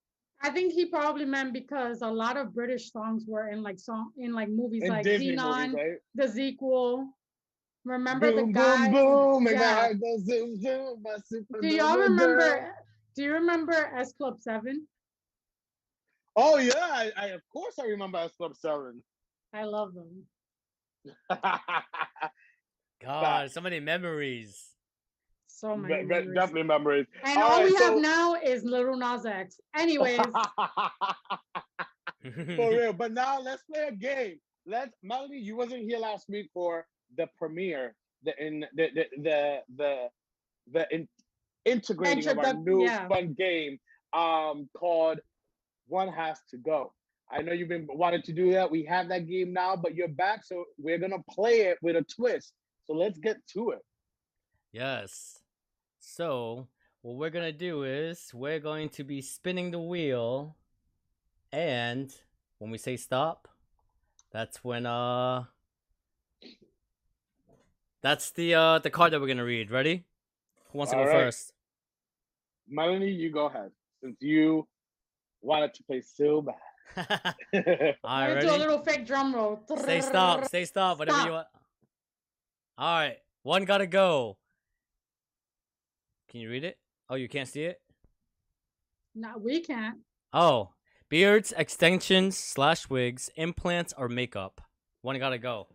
[SPEAKER 3] I think he probably meant because a lot of British songs were in like song in like movies
[SPEAKER 1] In
[SPEAKER 3] like
[SPEAKER 1] Disney
[SPEAKER 3] Zenon,
[SPEAKER 1] movies, right?
[SPEAKER 3] the sequel. Remember
[SPEAKER 1] boom,
[SPEAKER 3] the guy?
[SPEAKER 1] boom, boom, and my
[SPEAKER 3] yeah.
[SPEAKER 1] heart goes zoom, zoom. My
[SPEAKER 3] Do y'all remember?
[SPEAKER 1] girl.
[SPEAKER 3] Do you remember S Club Seven?
[SPEAKER 1] Oh yeah, I, I of course I remember S Club Seven.
[SPEAKER 3] I love them.
[SPEAKER 2] God, so many memories.
[SPEAKER 3] So many.
[SPEAKER 1] Ve- ve-
[SPEAKER 3] memories.
[SPEAKER 1] Definitely memories.
[SPEAKER 3] And
[SPEAKER 1] All
[SPEAKER 3] all
[SPEAKER 1] right,
[SPEAKER 3] we
[SPEAKER 1] so-
[SPEAKER 3] have now is Lil Nas X. Anyways,
[SPEAKER 1] For real. But now let's play a game. Let's Melody, you wasn't here last week for the premiere, the in the the the the, the in, integrating of our
[SPEAKER 3] Introduc-
[SPEAKER 1] new
[SPEAKER 3] yeah.
[SPEAKER 1] fun game um called One Has to Go. I know you've been wanting to do that. We have that game now, but you're back, so we're gonna play it with a twist. So let's get to it.
[SPEAKER 2] Yes. So, what we're going to do is we're going to be spinning the wheel and when we say stop, that's when uh That's the uh the card that we're going to read. Ready? Who wants to go
[SPEAKER 1] All right.
[SPEAKER 2] first?
[SPEAKER 1] Melanie, you go ahead. Since you wanted to play so bad.
[SPEAKER 2] All
[SPEAKER 3] I'm
[SPEAKER 2] right,
[SPEAKER 3] gonna do a little fake drum roll.
[SPEAKER 2] Say stop, say stop, whatever you want. All right. One got to go. Can you read it? Oh, you can't see it.
[SPEAKER 3] No, we can't.
[SPEAKER 2] Oh, beards, extensions slash wigs, implants, or makeup. One gotta go.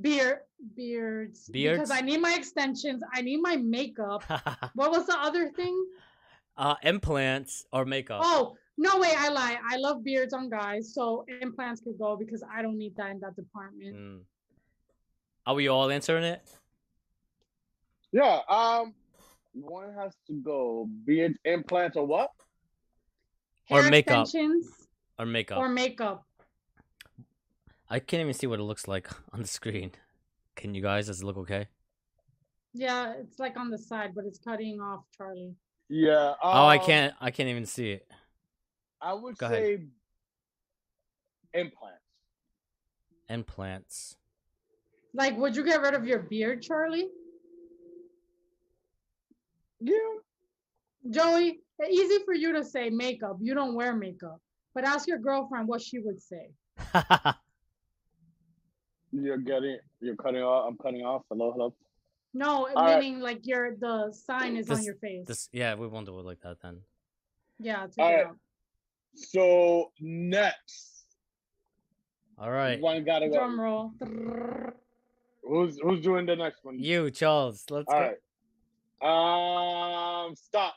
[SPEAKER 3] Beard, beards.
[SPEAKER 2] Beards?
[SPEAKER 3] Because I need my extensions. I need my makeup. What was the other thing?
[SPEAKER 2] uh, implants or makeup.
[SPEAKER 3] Oh, no way, I lie. I love beards on guys, so implants could go because I don't need that in that department.
[SPEAKER 2] Mm. Are we all answering it?
[SPEAKER 1] Yeah. Um, one has to go. Be Beard implants or what?
[SPEAKER 2] Or
[SPEAKER 3] Hair
[SPEAKER 2] makeup.
[SPEAKER 3] extensions
[SPEAKER 2] Or makeup?
[SPEAKER 3] or makeup.
[SPEAKER 2] I can't even see what it looks like on the screen. Can you guys? Does it look okay?
[SPEAKER 3] Yeah, it's like on the side, but it's cutting off Charlie.
[SPEAKER 1] Yeah.
[SPEAKER 2] oh, I
[SPEAKER 1] um,
[SPEAKER 2] can't. I can't even see it.
[SPEAKER 1] I would
[SPEAKER 2] Go ahead.
[SPEAKER 1] say implants.
[SPEAKER 2] Implants.
[SPEAKER 3] Like, would you get rid of your beard, Charlie?
[SPEAKER 1] Yeah.
[SPEAKER 3] Joey, easy for you to say makeup. You don't wear makeup. But ask your girlfriend what she would say.
[SPEAKER 1] You're getting. You're cutting off. I'm cutting off. Hello. Hello.
[SPEAKER 3] No,
[SPEAKER 1] All right.
[SPEAKER 3] meaning like your the sign is on your face.
[SPEAKER 2] this, yeah, we won't do it like that then.
[SPEAKER 3] yeah, take
[SPEAKER 1] All
[SPEAKER 3] it
[SPEAKER 1] right.
[SPEAKER 3] out.
[SPEAKER 1] So next,
[SPEAKER 2] All right,
[SPEAKER 1] one gotta go.
[SPEAKER 3] Drum roll.
[SPEAKER 1] Who's who's doing the next one?
[SPEAKER 2] you, Charles. Let's
[SPEAKER 1] All
[SPEAKER 2] go.
[SPEAKER 1] right. Um. Stop.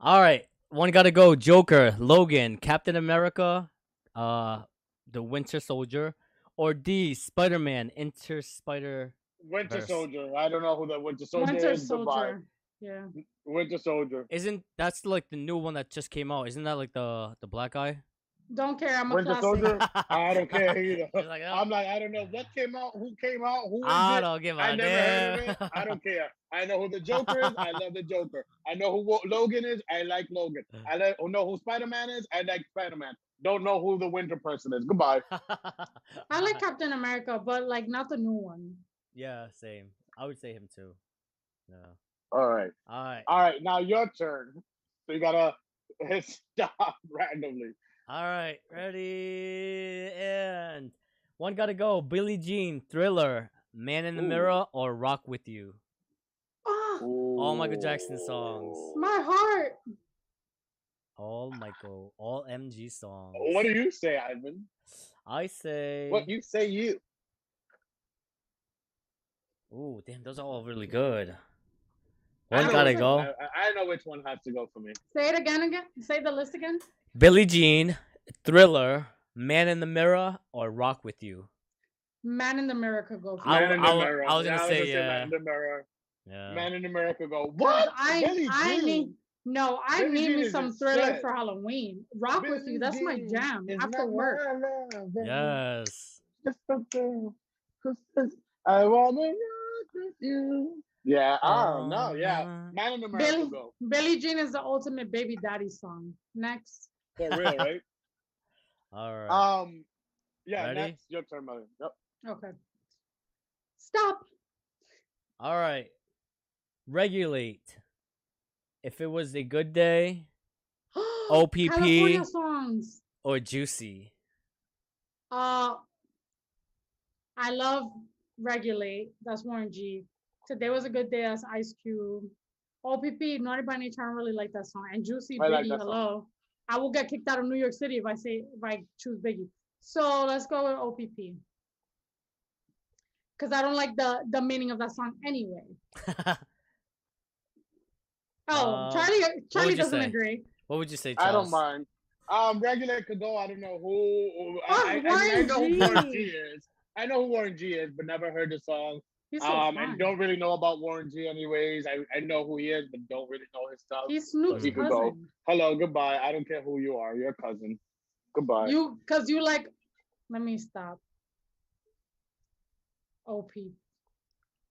[SPEAKER 2] All right, one gotta go. Joker, Logan, Captain America, uh, the Winter Soldier, or D, Spider Man, Inter Spider.
[SPEAKER 1] Winter Soldier. I don't know who the Winter Soldier
[SPEAKER 3] Winter
[SPEAKER 1] is. Goodbye.
[SPEAKER 3] Soldier. Yeah.
[SPEAKER 1] Winter Soldier.
[SPEAKER 2] Isn't that's like the new one that just came out? Isn't that like the the black guy?
[SPEAKER 3] Don't care. I'm a
[SPEAKER 1] Winter
[SPEAKER 3] classic.
[SPEAKER 1] Soldier. I don't care either.
[SPEAKER 2] Like, oh,
[SPEAKER 1] I'm like, I don't know what came out, who came out, who is
[SPEAKER 2] I
[SPEAKER 1] it.
[SPEAKER 2] don't give a
[SPEAKER 1] I never heard of
[SPEAKER 2] damn.
[SPEAKER 1] it. I don't care. I know who the Joker is. I love the Joker. I know who Logan is. I like Logan. I like, know who Spider Man is. I like Spider Man. Don't know who the Winter person is. Goodbye.
[SPEAKER 3] I like Captain America, but like not the new one.
[SPEAKER 2] yeah, same. I would say him too. No.
[SPEAKER 1] All right.
[SPEAKER 2] All right.
[SPEAKER 1] All right. Now your turn. So you gotta hit stop randomly.
[SPEAKER 2] All right, ready and one gotta go. Billie Jean, Thriller, Man in the
[SPEAKER 1] Ooh.
[SPEAKER 2] Mirror, or Rock with You.
[SPEAKER 3] Oh,
[SPEAKER 2] All Michael Jackson songs.
[SPEAKER 3] my heart.
[SPEAKER 2] All Michael, all MJ songs.
[SPEAKER 1] What do you say, Ivan?
[SPEAKER 2] I say?
[SPEAKER 1] What you say? You.
[SPEAKER 2] Ooh, damn, those are all really good.
[SPEAKER 1] I
[SPEAKER 2] One gotta go.
[SPEAKER 1] I, I know which one has to go for me.
[SPEAKER 3] Say it again. Again. Say the list again.
[SPEAKER 2] Billie Jean, Thriller, Man in the Mirror, or Rock with You.
[SPEAKER 3] Man in the Mirror could go. For
[SPEAKER 2] I-
[SPEAKER 3] me.
[SPEAKER 1] Man in
[SPEAKER 2] I
[SPEAKER 1] the
[SPEAKER 2] wa-
[SPEAKER 1] mirror.
[SPEAKER 2] I was gonna
[SPEAKER 1] Yeah,
[SPEAKER 2] say,
[SPEAKER 1] Man in the mirror.
[SPEAKER 2] Yeah.
[SPEAKER 1] Man in the mirror could go. What?
[SPEAKER 3] I-
[SPEAKER 1] Billie
[SPEAKER 3] I
[SPEAKER 1] Jean?
[SPEAKER 3] need- No, I
[SPEAKER 1] Billie
[SPEAKER 3] need
[SPEAKER 1] Jean
[SPEAKER 3] me some thriller
[SPEAKER 1] set.
[SPEAKER 3] for Halloween. Rock with you. That's my jam.
[SPEAKER 1] Jean is
[SPEAKER 3] After work.
[SPEAKER 1] my.
[SPEAKER 2] Yes.
[SPEAKER 1] Just a girl who says, I wanna rock with you. Yeah, oh, I don't know. Yeah, Man in the Mirror
[SPEAKER 3] Billy-
[SPEAKER 1] go
[SPEAKER 3] Billie Jean is the ultimate baby daddy song. Next.
[SPEAKER 1] For real, right?
[SPEAKER 2] All right.
[SPEAKER 1] Um, yeah.
[SPEAKER 2] Ready?
[SPEAKER 1] Next, your turn, Melly. Yep.
[SPEAKER 3] Okay. Stop.
[SPEAKER 2] All right. Regulate. If it was a good day OPP.
[SPEAKER 3] California songs.
[SPEAKER 2] or juicy.
[SPEAKER 3] Uh, I love Regulate. That's Warren G. Today was a good day. That's Ice Cube. OPP, Naughty by Nature. I don't really like that song. And Juicy,
[SPEAKER 1] I like
[SPEAKER 3] Biggie.
[SPEAKER 1] that song.
[SPEAKER 3] Hello. I will get kicked out of New York City if I say if I choose Biggie. So let's go with OPP. Because I don't like the the meaning of that song anyway. Oh,
[SPEAKER 2] Uh,
[SPEAKER 3] Charlie Charlie doesn't
[SPEAKER 2] say?
[SPEAKER 3] agree.
[SPEAKER 2] what would you say, Charles?
[SPEAKER 1] I don't mind. Um, regular could go. I don't know who. I,
[SPEAKER 3] Oh,
[SPEAKER 1] I, I, mean, I know who
[SPEAKER 3] Warren
[SPEAKER 1] Warren
[SPEAKER 3] G.
[SPEAKER 1] G is. I know who Warren G is, but never heard the song.
[SPEAKER 3] He's so
[SPEAKER 1] Um,
[SPEAKER 3] fun.
[SPEAKER 1] and don't really know about Warren G. Anyways, I, I know who he is, but don't really know his stuff.
[SPEAKER 3] He's Snoop's
[SPEAKER 1] he could
[SPEAKER 3] cousin.
[SPEAKER 1] go. Hello, goodbye. I don't care who you are. You're a cousin. Goodbye.
[SPEAKER 3] You, cause you like. Let me stop. OP.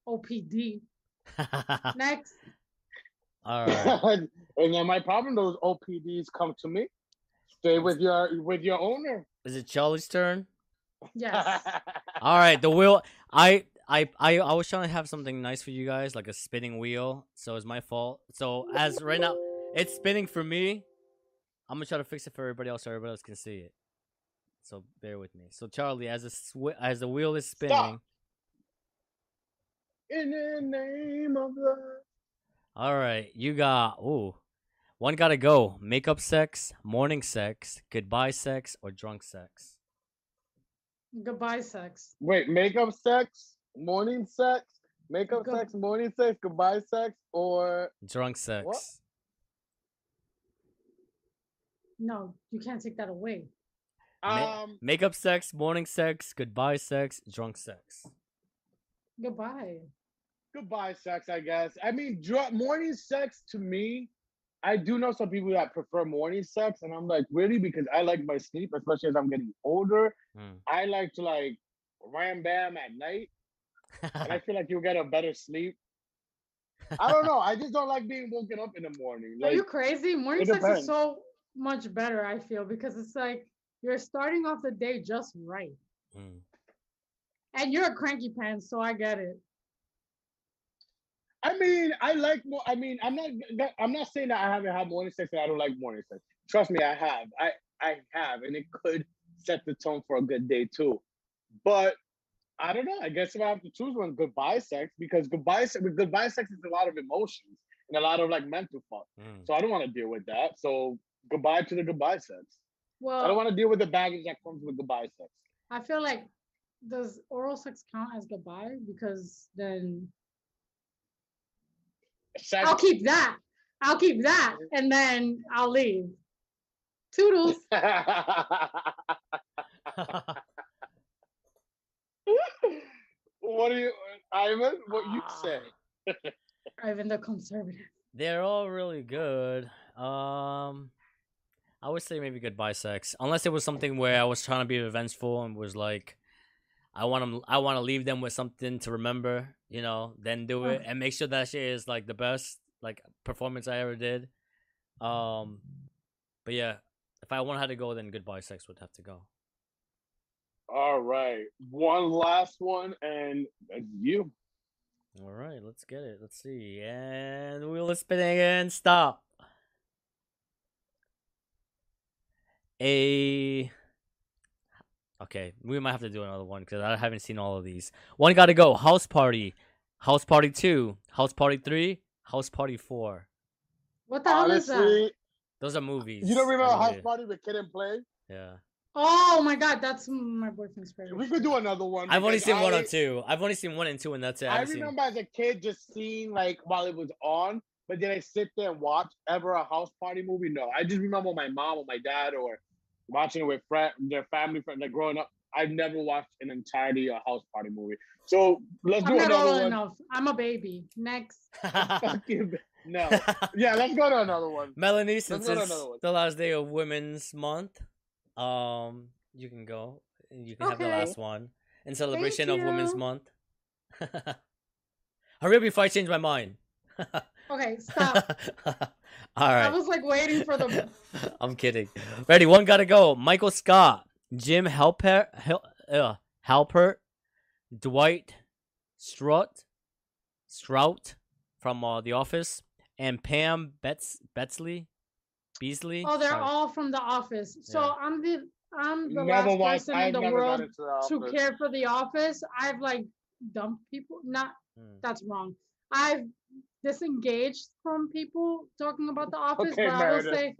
[SPEAKER 3] OPD. Next.
[SPEAKER 2] All right.
[SPEAKER 1] and then my problem, those OPDs come to me. Stay with your with your owner.
[SPEAKER 2] Is it Charlie's turn?
[SPEAKER 3] Yes.
[SPEAKER 2] All right. The wheel. I. I, I, I was trying to have something nice for you guys, like a spinning wheel. So it's my fault. So as right now, it's spinning for me. I'm gonna try to fix it for everybody else, so everybody else can see it. So bear with me. So Charlie, as the swi- as the wheel is spinning,
[SPEAKER 1] In the name of love.
[SPEAKER 2] All right, you got ooh, one gotta go. Makeup sex, morning sex, goodbye sex, or drunk sex.
[SPEAKER 3] Goodbye, sex.
[SPEAKER 1] Wait, makeup sex, morning sex, makeup
[SPEAKER 3] Good-
[SPEAKER 1] sex, morning sex, goodbye sex, or
[SPEAKER 2] Drunk sex.
[SPEAKER 3] No, you can't take that away.
[SPEAKER 2] Ma-
[SPEAKER 1] um
[SPEAKER 2] makeup sex, morning sex, goodbye sex, drunk sex.
[SPEAKER 3] Goodbye.
[SPEAKER 1] goodbye sex, I guess. I mean, dr- morning sex to me, I do know some people that prefer morning sex, and I'm like, really? Because I like my sleep, especially as I'm getting older.
[SPEAKER 2] Hmm.
[SPEAKER 1] I like to like ram bam at night, and I feel like you'll get a better sleep. I don't know. I just don't like being woken up in the morning.
[SPEAKER 3] Are you crazy? Morning sex
[SPEAKER 1] depends.
[SPEAKER 3] is so much better, I feel, because it's like you're starting off the day just right.
[SPEAKER 2] Hmm.
[SPEAKER 3] And you're a cranky pants, so I get it.
[SPEAKER 1] I mean, I like more. I mean, I'm not. I'm not saying that I haven't had morning sex and I don't like morning sex. Trust me, I have. I I have, and it could set the tone for a good day too. But I don't know. I guess if I have to choose one, goodbye sex, because goodbye sex with goodbye sex is a lot of emotions and a lot of like mental fuck.
[SPEAKER 2] Hmm.
[SPEAKER 1] So I don't want to deal with that. So goodbye to the goodbye sex. Well, I don't want to deal with the baggage that comes with goodbye sex.
[SPEAKER 3] I feel like does oral sex count as goodbye? Because then
[SPEAKER 1] Sex,
[SPEAKER 3] I'll keep that. I'll keep that, and then I'll leave. Toodles.
[SPEAKER 1] what do you, Ivan? What you
[SPEAKER 2] Ah.
[SPEAKER 1] say?
[SPEAKER 3] Ivan the conservative.
[SPEAKER 2] They're all really good. Um, I would say maybe goodbye sex, unless it was something where I was trying to be revengeful and was like, I want them, I want to leave them with something to remember, you know. Then do it and make sure that shit is like the best like performance I ever did. Um, but yeah, if I want had to go, then goodbye sex would have to go.
[SPEAKER 1] All right, one last one, and that's you.
[SPEAKER 2] All right, let's get it. Let's see, and wheel is spinning and stop. A Okay, we might have to do another one because I haven't seen all of these. One got to go. House Party, House Party Two, House Party Three, House Party Four.
[SPEAKER 3] What the hell is that?
[SPEAKER 2] Those are movies.
[SPEAKER 1] you don't remember House. Party with Kid and Play?
[SPEAKER 2] Yeah,
[SPEAKER 3] Oh my god, that's my boyfriend's favorite.
[SPEAKER 1] We could do another one.
[SPEAKER 2] I've only
[SPEAKER 1] because
[SPEAKER 2] seen one or two. I've only seen one and two, and that's it. I,
[SPEAKER 1] I
[SPEAKER 2] haven't seen-
[SPEAKER 1] remember as a kid just seeing like while it was on, but did I sit there and watch ever a house party movie? No, I just remember my mom or my dad or watching it with friend, their family friends. Like growing up, I've never watched an entirety of uh, a house party movie. So let's do
[SPEAKER 3] I'm
[SPEAKER 1] do
[SPEAKER 3] not old
[SPEAKER 1] one.
[SPEAKER 3] enough. I'm a baby. Next.
[SPEAKER 1] No, yeah, let's go to another one.
[SPEAKER 2] Melanie, since it's the last day of Women's Month, um, you can go. You can have the last one in celebration of Women's. Month. Hurry up before I change my mind.
[SPEAKER 3] Okay, stop.
[SPEAKER 2] All
[SPEAKER 3] I was like waiting for the.
[SPEAKER 2] I'm kidding. Ready? One gotta go. Michael Scott, Jim Halpert, Hel- uh, Halpert, Dwight Strut, Strout from uh, The Office, and Pam Betts Betsley, Beasley.
[SPEAKER 3] Oh, they're
[SPEAKER 2] Sorry.
[SPEAKER 3] all from the office. So
[SPEAKER 2] Yeah.
[SPEAKER 3] I'm the I'm the
[SPEAKER 1] never
[SPEAKER 3] last
[SPEAKER 1] watched.
[SPEAKER 3] person in
[SPEAKER 1] I've
[SPEAKER 3] the
[SPEAKER 1] never
[SPEAKER 3] world
[SPEAKER 1] got into the
[SPEAKER 3] to
[SPEAKER 1] office.
[SPEAKER 3] care for the office. I've like dumped people. Not
[SPEAKER 2] Mm.
[SPEAKER 3] that's wrong. I've disengaged from people talking about the office,
[SPEAKER 1] Okay,
[SPEAKER 3] but I will
[SPEAKER 1] Meredith.
[SPEAKER 3] say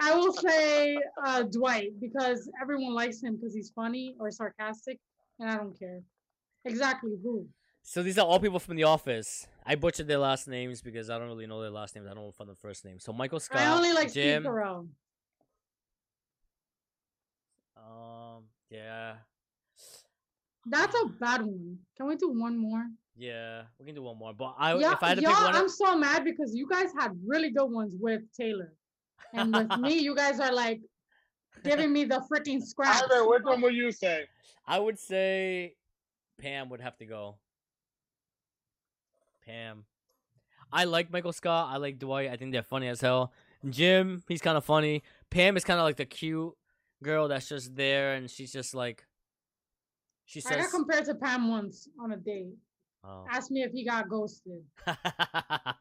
[SPEAKER 3] I will say uh, Dwight because everyone likes him because he's funny or sarcastic, and I don't care. Exactly who.
[SPEAKER 2] So these are all people from The Office. I butchered their last names because I don't really know their last names. I don't know from the first name. So Michael Scott,
[SPEAKER 3] I only like
[SPEAKER 2] Jim.
[SPEAKER 3] Steve Carell.
[SPEAKER 2] Um, yeah,
[SPEAKER 3] That's a bad one. Can we do one more?
[SPEAKER 2] yeah, we can do one more. But I,
[SPEAKER 3] Yeah,
[SPEAKER 2] if I had to
[SPEAKER 3] y'all,
[SPEAKER 2] pick one,
[SPEAKER 3] I'm so mad because you guys had really good ones with Taylor, and with me, you guys are like giving me the freaking scratch.
[SPEAKER 1] Ivan, which one will you say?
[SPEAKER 2] I would say Pam would have to go. Pam. I like Michael Scott. I like Dwight. I think they're funny as hell. Jim, he's kind of funny. Pam is kind of like the cute girl that's just there, and she's just like. She says.
[SPEAKER 3] I got compared to Pam once on a date.
[SPEAKER 2] Oh.
[SPEAKER 3] Asked me if he got ghosted.
[SPEAKER 2] I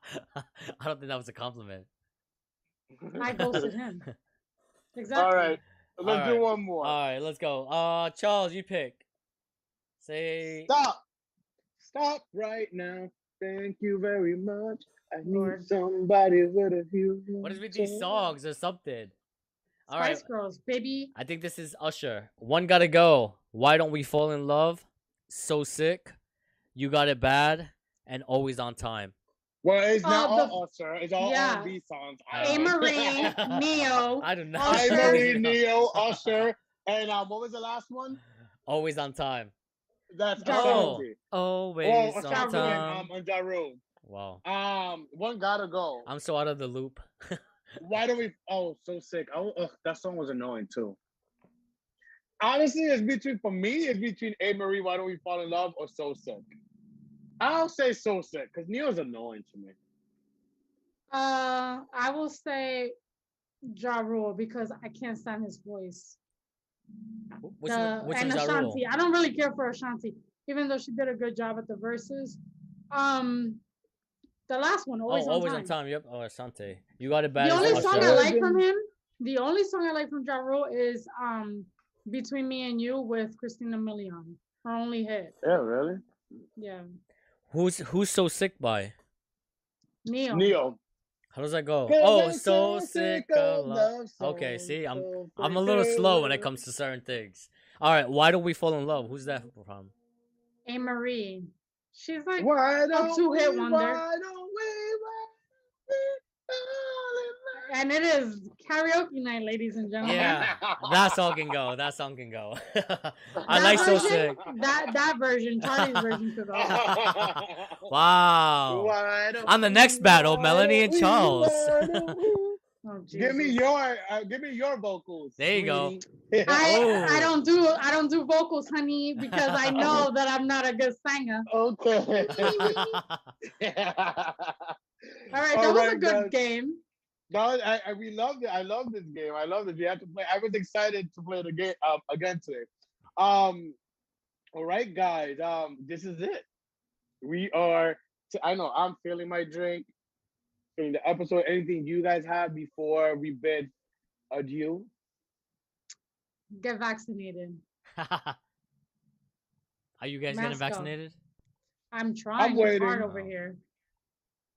[SPEAKER 2] don't think that was a compliment.
[SPEAKER 3] I ghosted him. Exactly.
[SPEAKER 1] All right, let's do
[SPEAKER 2] Alright.
[SPEAKER 1] one more.
[SPEAKER 2] All right, let's go. Uh, Charles, you pick. Say.
[SPEAKER 1] Stop. Stop right now. Thank you very much. I need somebody with a few.
[SPEAKER 2] What is with these
[SPEAKER 1] songs?
[SPEAKER 2] songs or something? All right.
[SPEAKER 3] Spice Girls, baby.
[SPEAKER 2] I think this is Usher. One gotta go. Why don't we fall in love? So sick. You got it bad and always on time.
[SPEAKER 1] Well, it's
[SPEAKER 3] Oh,
[SPEAKER 1] not
[SPEAKER 3] the-
[SPEAKER 1] all Usher. It's all
[SPEAKER 3] yeah.
[SPEAKER 1] R&B songs.
[SPEAKER 2] Oh.
[SPEAKER 3] Amerie, Ne-Yo.
[SPEAKER 2] I don't know.
[SPEAKER 3] Usher.
[SPEAKER 1] Marie, Ne-Yo, Usher, and um, what was the last one?
[SPEAKER 2] Always on time.
[SPEAKER 1] That's
[SPEAKER 3] Ja
[SPEAKER 2] Rule.
[SPEAKER 1] Ashanti.
[SPEAKER 2] Always
[SPEAKER 1] Oh,
[SPEAKER 2] on
[SPEAKER 1] Ashanti and,
[SPEAKER 2] time.
[SPEAKER 1] um, on Ja Rule.
[SPEAKER 2] Wow.
[SPEAKER 1] Um, one gotta go.
[SPEAKER 2] I'm so out of the loop.
[SPEAKER 1] Why don't we? Oh, so sick. Oh, ugh, that song was annoying too. Honestly, it's between for me. It's between Amerie. Why don't we fall in love or So Sick? I'll say So Sick because Ne-Yo's annoying to me.
[SPEAKER 3] Uh, I will say Ja Rule because I can't stand his voice.
[SPEAKER 2] Which,
[SPEAKER 3] the,
[SPEAKER 2] which
[SPEAKER 3] and
[SPEAKER 2] one's
[SPEAKER 3] Ashanti. I don't really care for Ashanti, even though she did a good job at the verses. Um, the last one, always,
[SPEAKER 2] oh,
[SPEAKER 3] on,
[SPEAKER 2] always
[SPEAKER 3] time.
[SPEAKER 2] on time. Yep. Oh, Asante. You got it bad.
[SPEAKER 3] The
[SPEAKER 2] is
[SPEAKER 3] only song I like from him, the only song I like from Ja Rule is um "Between Me and You" with Christina Milian. Her only hit.
[SPEAKER 1] Yeah, really.
[SPEAKER 3] Yeah,
[SPEAKER 2] Who's who's so sick by?
[SPEAKER 3] Ne-Yo.
[SPEAKER 1] Ne-Yo.
[SPEAKER 2] How does that go? Oh,
[SPEAKER 1] I'm
[SPEAKER 2] so sick of love.
[SPEAKER 1] love
[SPEAKER 2] Okay, see, I'm
[SPEAKER 1] so
[SPEAKER 2] I'm a little slow when it comes to certain things. All right, why do we fall in love? Who's that from?
[SPEAKER 3] Amerie. She's like
[SPEAKER 1] Why don't
[SPEAKER 3] two-hit
[SPEAKER 1] we,
[SPEAKER 3] wonder. And it is karaoke night, ladies and gentlemen.
[SPEAKER 2] Yeah, that song can go. That song can go. I
[SPEAKER 3] That
[SPEAKER 2] like so sick.
[SPEAKER 3] That that version, Charlie's version could go.
[SPEAKER 2] Wow. On the next battle, Melanie and Charles.
[SPEAKER 1] why don't we?
[SPEAKER 3] Oh,
[SPEAKER 1] Give me your, uh, give me your vocals.
[SPEAKER 2] There you go.
[SPEAKER 3] I,
[SPEAKER 2] Oh.
[SPEAKER 3] I don't do I don't do vocals, honey, because I know that I'm not a good singer.
[SPEAKER 1] okay.
[SPEAKER 3] All right, that
[SPEAKER 1] All
[SPEAKER 3] was a good
[SPEAKER 1] guys.
[SPEAKER 3] game.
[SPEAKER 1] No, I, I we loved it. I love this game. I love this. We have to play. I was excited to play the game um, again today. Um, all right, guys. Um, this is it. We are. t- I know I'm feeling my drink. In the episode. Anything you guys have before we bid adieu?
[SPEAKER 3] Get vaccinated.
[SPEAKER 2] Are you guys getting
[SPEAKER 3] Mask up.
[SPEAKER 2] vaccinated?
[SPEAKER 3] I'm trying I'm
[SPEAKER 1] waiting.
[SPEAKER 3] hard over
[SPEAKER 2] Oh.
[SPEAKER 3] here.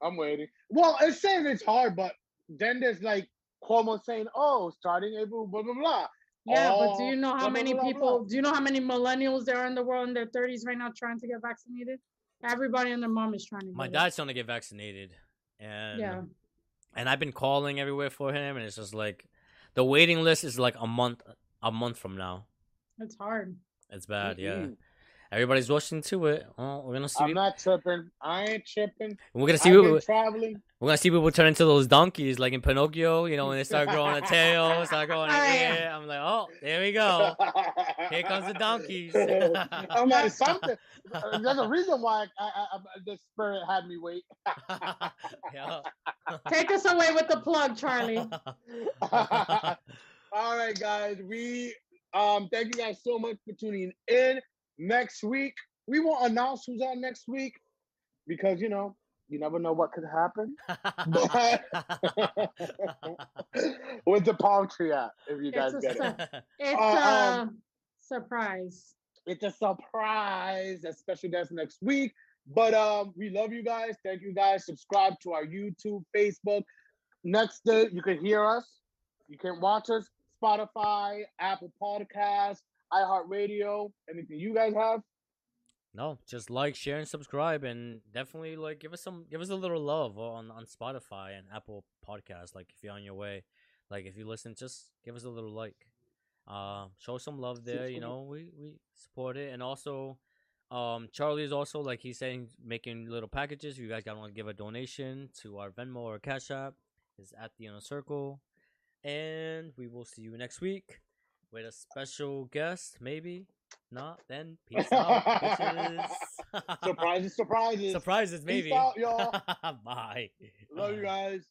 [SPEAKER 1] I'm waiting. Well, it's saying it's hard, but then there's like Cuomo saying, "Oh, starting April, blah blah blah."
[SPEAKER 3] Yeah, but
[SPEAKER 1] Oh,
[SPEAKER 3] do you know how
[SPEAKER 1] blah,
[SPEAKER 3] many
[SPEAKER 1] blah, blah.
[SPEAKER 3] people? Do you know how many millennials there are in the world in their 30s right now trying to get vaccinated? Everybody and their mom is trying to.
[SPEAKER 2] My
[SPEAKER 3] get it.
[SPEAKER 2] dad's trying to get vaccinated, and
[SPEAKER 3] Yeah.
[SPEAKER 2] and I've been calling everywhere for him, and it's just like the waiting list is like a month, a month from now.
[SPEAKER 3] It's hard.
[SPEAKER 2] It's bad, yeah. Everybody's rushing to it. Well, we're gonna see.
[SPEAKER 1] I'm not tripping. I ain't tripping.
[SPEAKER 2] we're gonna see.
[SPEAKER 1] I've
[SPEAKER 2] People,
[SPEAKER 1] traveling.
[SPEAKER 2] we're gonna see people turn into those donkeys, like in Pinocchio. You know, when they start growing a tail, start growing an
[SPEAKER 3] Alright.
[SPEAKER 2] ear. I'm like, oh, there we go. Here comes the donkeys.
[SPEAKER 1] I'm like something. There's a reason why I, I, I, the spirit had me wait.
[SPEAKER 3] Take us away with the plug, Charlie.
[SPEAKER 1] All right, guys. We um thank you guys so much for tuning in. Next week, we won't announce who's on next week because you know you never know what could happen. With the palm tree at, if you guys
[SPEAKER 3] It's a
[SPEAKER 1] get it.
[SPEAKER 3] It's
[SPEAKER 1] Uh,
[SPEAKER 3] a
[SPEAKER 1] um,
[SPEAKER 3] surprise.
[SPEAKER 1] It's a surprise, a special guest next week. But um, we love you guys. Thank you guys. Subscribe to our YouTube, Facebook. Next day, you can hear us. You can watch us. Spotify, Apple Podcasts, iHeartRadio. Anything you guys have?
[SPEAKER 2] no, just like, share, and subscribe, and definitely like give us some, give us a little love on on Spotify and Apple Podcasts. Like if you're on your way, like if you listen, just give us a little like. Uh, show some love there. You know, we we support it, and also, um, Charlie is also like he's saying making little packages. If you guys gotta want to give a donation to our Venmo or Cash App, is at the inner circle, and we will see you next week with a special guest, maybe. Not then. Peace out.
[SPEAKER 1] Surprises, surprises.
[SPEAKER 2] Surprises,
[SPEAKER 1] Peace out, y'all.
[SPEAKER 2] Bye.
[SPEAKER 1] Love you guys.